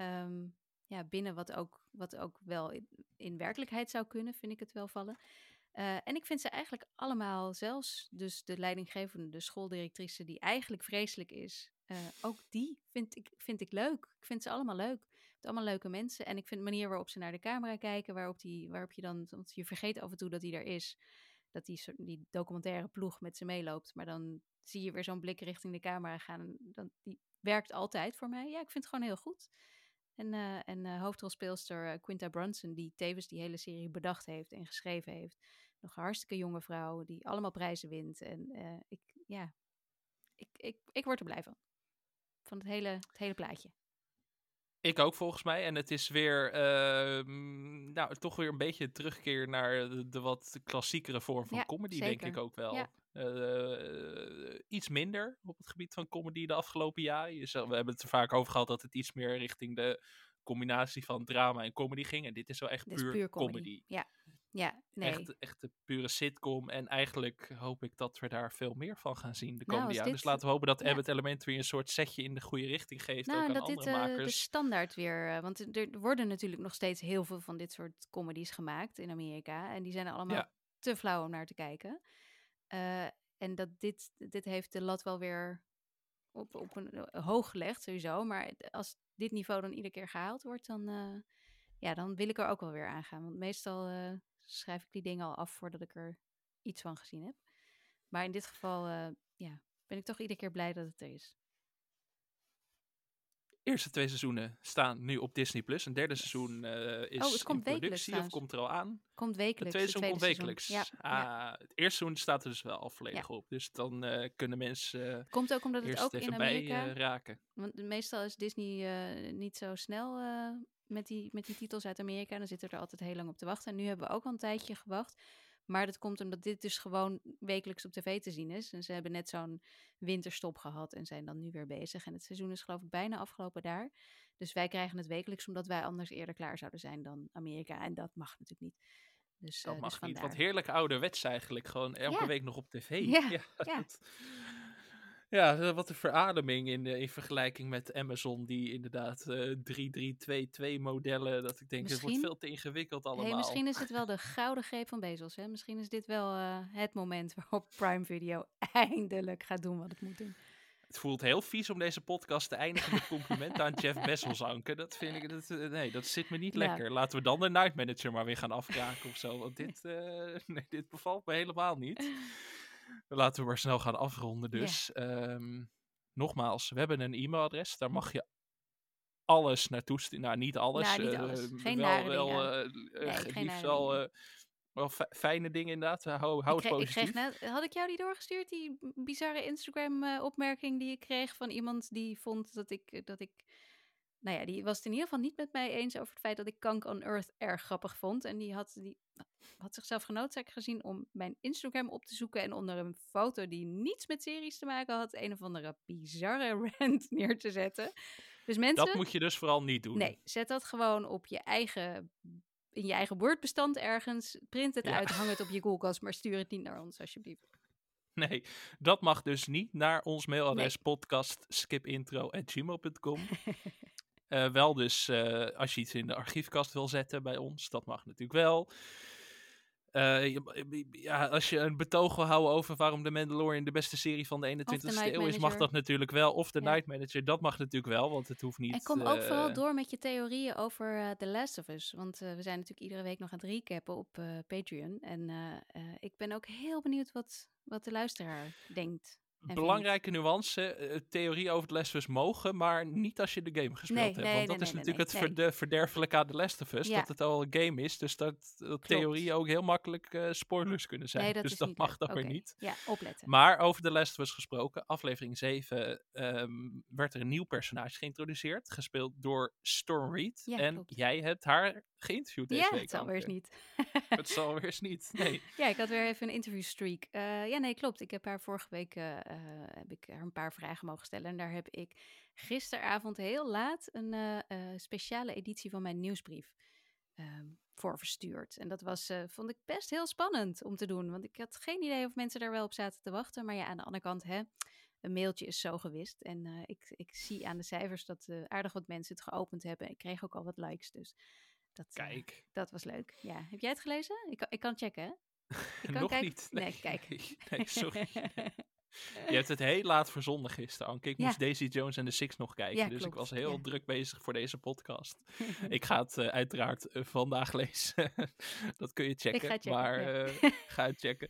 Um, ja, binnen wat ook, wat ook wel in, werkelijkheid zou kunnen, vind ik het wel vallen. en ik vind ze eigenlijk allemaal, zelfs dus de leidinggevende, de schooldirectrice, die eigenlijk vreselijk is, ook die vind ik, vind ik leuk. Ik vind ze allemaal leuk. Het allemaal leuke mensen. En ik vind de manier waarop ze naar de camera kijken, waarop, die, waarop je dan, want je vergeet af en toe dat hij er is dat die, die documentaire ploeg met ze meeloopt. Maar dan zie je weer zo'n blik richting de camera gaan. Dan, die werkt altijd voor mij. Ja, ik vind het gewoon heel goed. En, uh, en uh, hoofdrolspeelster uh, Quinta Brunson, die tevens die hele serie bedacht heeft en geschreven heeft. Nog een hartstikke jonge vrouw die allemaal prijzen wint. En ik, ja, ik, ik, ik word er blij van. Van het hele, het hele plaatje. Ik ook volgens mij. En het is weer, uh, nou, toch weer een beetje terugkeer naar de, wat klassiekere vorm van comedy, denk ik ook wel. Ja. Uh, iets minder op het gebied van comedy de afgelopen jaren. we hebben het er vaak over gehad dat het iets meer richting de combinatie van drama en comedy ging. En dit is wel echt puur, puur, comedy. comedy. Ja. Ja, nee. Echt, echt een pure sitcom. En eigenlijk hoop ik dat we daar veel meer van gaan zien de nou, komende nou, jaren. Dus laten we hopen dat ja. Abbott Elementary een soort setje in de goede richting geeft. Nou, ook aan dat andere dit makers. Uh, de standaard weer... Uh, want er worden natuurlijk nog steeds heel veel van dit soort comedies gemaakt in Amerika. En die zijn allemaal te flauw om naar te kijken. Uh, en dat dit, dit heeft de lat wel weer op, op een hoog gelegd sowieso. Maar als dit niveau dan iedere keer gehaald wordt, dan, ja, dan wil ik er ook wel weer aan gaan. Want meestal schrijf ik die dingen al af voordat ik er iets van gezien heb. Maar in dit geval ja, ben ik toch iedere keer blij dat het er is. Eerste twee seizoenen staan nu op Disney Plus. Een derde seizoen uh, is oh, het komt in productie of komt er al aan. Komt wekelijks. Het tweede seizoen komt wekelijks. Ja, ah, Het eerste seizoen staat er dus wel al volledig op. Dus dan uh, kunnen mensen. komt ook omdat het ook in Amerika raken. Want meestal is Disney niet zo snel met die, met die titels uit Amerika. En dan zitten we er altijd heel lang op te wachten. En nu hebben we ook al een tijdje gewacht. Maar dat komt omdat dit dus gewoon wekelijks op tv te zien is. En ze hebben net zo'n winterstop gehad en zijn dan nu weer bezig. En het seizoen is geloof ik bijna afgelopen daar. Dus wij krijgen het wekelijks omdat wij anders eerder klaar zouden zijn dan Amerika. En dat mag natuurlijk niet. Dus, dat uh, mag dus niet. Wat heerlijk ouderwets eigenlijk. Gewoon elke week nog op tv. Ja, ja, ja. Ja, wat een verademing in, in vergelijking met Amazon, die inderdaad uh, eh, 3322 modellen, dat ik denk, misschien, het wordt veel te ingewikkeld allemaal. Hey, misschien is het wel de gouden greep van Bezos. Hè? Misschien is dit wel uh, het moment waarop Prime Video eindelijk gaat doen wat het moet doen. Het voelt heel vies om deze podcast te eindigen met complimenten aan Jeff Bezos, Anke. Dat vind ik, dat, eh, nee, dat zit me niet lekker. Laten we dan de Night Manager maar weer gaan afkraken of zo. Want dit, nee, dit bevalt me helemaal niet. Laten we maar snel gaan afronden dus. Ehm, nogmaals, we hebben een e-mailadres. Daar mag je alles naartoe sturen. Nou, niet alles. Nou, niet alles. Uh, geen wel, wel, uh, nee, uh, wel, wel fijne dingen inderdaad. Hou, hou het positief. Ik kreeg net, had ik jou die doorgestuurd, die bizarre Instagram-opmerking die ik kreeg van iemand die vond dat ik, dat ik nou ja, die was het in ieder geval niet met mij eens over het feit dat ik Kank on Earth erg grappig vond. En die had, die had zichzelf genoodzaakt gezien om mijn Instagram op te zoeken en onder een foto die niets met series te maken had, een of andere bizarre rant neer te zetten. Dus mensen. Dat moet je dus vooral niet doen. Nee, zet dat gewoon op je eigen. In je eigen Word-bestand ergens. Print het uit, hang het op je koelkast, maar stuur het niet naar ons, alsjeblieft. Nee, dat mag dus niet naar ons mailadres nee. podcastskipintro.gmail.com. Uh, wel dus uh, als je iets in de archiefkast wil zetten bij ons, dat mag natuurlijk wel. Uh, ja, als je een betoog wil houden over waarom The Mandalorian de beste serie van de 21ste eeuw is, mag dat natuurlijk wel. Of de Night Manager, dat mag natuurlijk wel, want het hoeft niet. En kom ook vooral door met je theorieën over The Last of Us. Want we zijn natuurlijk iedere week nog aan het recappen op Patreon. En ik ben ook heel benieuwd wat, wat de luisteraar denkt. Belangrijke nuance, uh, theorie over The Last of Us mogen, maar niet als je de game gespeeld nee, hebt. Nee, want dat nee, is natuurlijk het verde verderfelijke aan The Last of Us, dat het al een game is. Dus dat, dat theorie ook heel makkelijk uh, spoilers kunnen zijn. Dat dus dat mag dan okay. weer niet. Ja, opletten. Maar over The Last of Us gesproken, aflevering 7 um, ehm, werd er een nieuw personage geïntroduceerd, gespeeld door Storm Reed. Ja, en klopt. jij hebt haar geïnterviewd deze ja, week. het zal weer eens niet. het zal weer eens niet, nee. Ja, ik had weer even een interview streak. Uh, ja, nee, klopt. Ik heb haar vorige week heb ik er een paar vragen mogen stellen. En daar heb ik gisteravond heel laat een uh, uh, speciale editie van mijn nieuwsbrief uh, voor verstuurd. En dat was, uh, vond ik best heel spannend om te doen. Want ik had geen idee of mensen daar wel op zaten te wachten. Maar ja, aan de andere kant, hè, een mailtje is zo gewist. En ik, ik zie aan de cijfers dat aardig wat mensen het geopend hebben. Ik kreeg ook al wat likes, dus... Dat, Kijk. dat was leuk. Ja. Heb jij het gelezen? Ik, ik kan checken, hè? Nog niet. Nee, nee kijk. nee, sorry. Je hebt het heel laat verzonden gisteren, Anke. Ik moest Daisy Jones en de Six nog kijken. dus ik was heel druk bezig voor deze podcast. ik ga het uh, uiteraard uh, vandaag lezen. dat kun je checken. checken maar uh, ga het checken.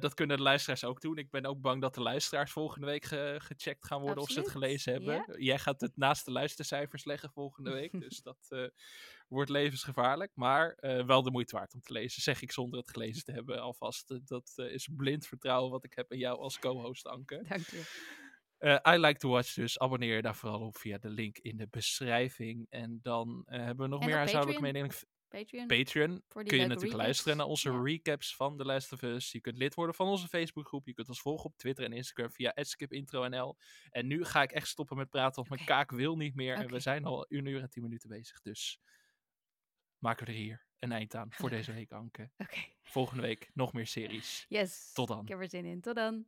dat kunnen de luisteraars ook doen. Ik ben ook bang dat de luisteraars volgende week ge gecheckt gaan worden Absoluut. of ze het gelezen hebben. Jij gaat het naast de luistercijfers leggen volgende week. dus dat wordt levensgevaarlijk. Maar wel de moeite waard om te lezen. Zeg ik zonder het gelezen te hebben alvast. dat is blind vertrouwen wat ik heb in jou als co-host. Dank je. Uh, I like to watch dus. Abonneer je daar vooral op via de link in de beschrijving. En dan hebben we nog meer huishoudelijke mededeling. Patreon. Patreon. Kun je natuurlijk recaps. luisteren naar onze ja. recaps van The Last of Us. Je kunt lid worden van onze Facebookgroep. Je kunt ons volgen op Twitter en Instagram via skipintronl. En nu ga ik echt stoppen met praten, want okay. mijn kaak wil niet meer. Okay. En we zijn al een uur en tien minuten bezig. Dus maken we er hier een eind aan voor deze week, Anke. Okay. Volgende week nog meer series. Yes. Tot dan. Ik heb er zin in. Tot dan.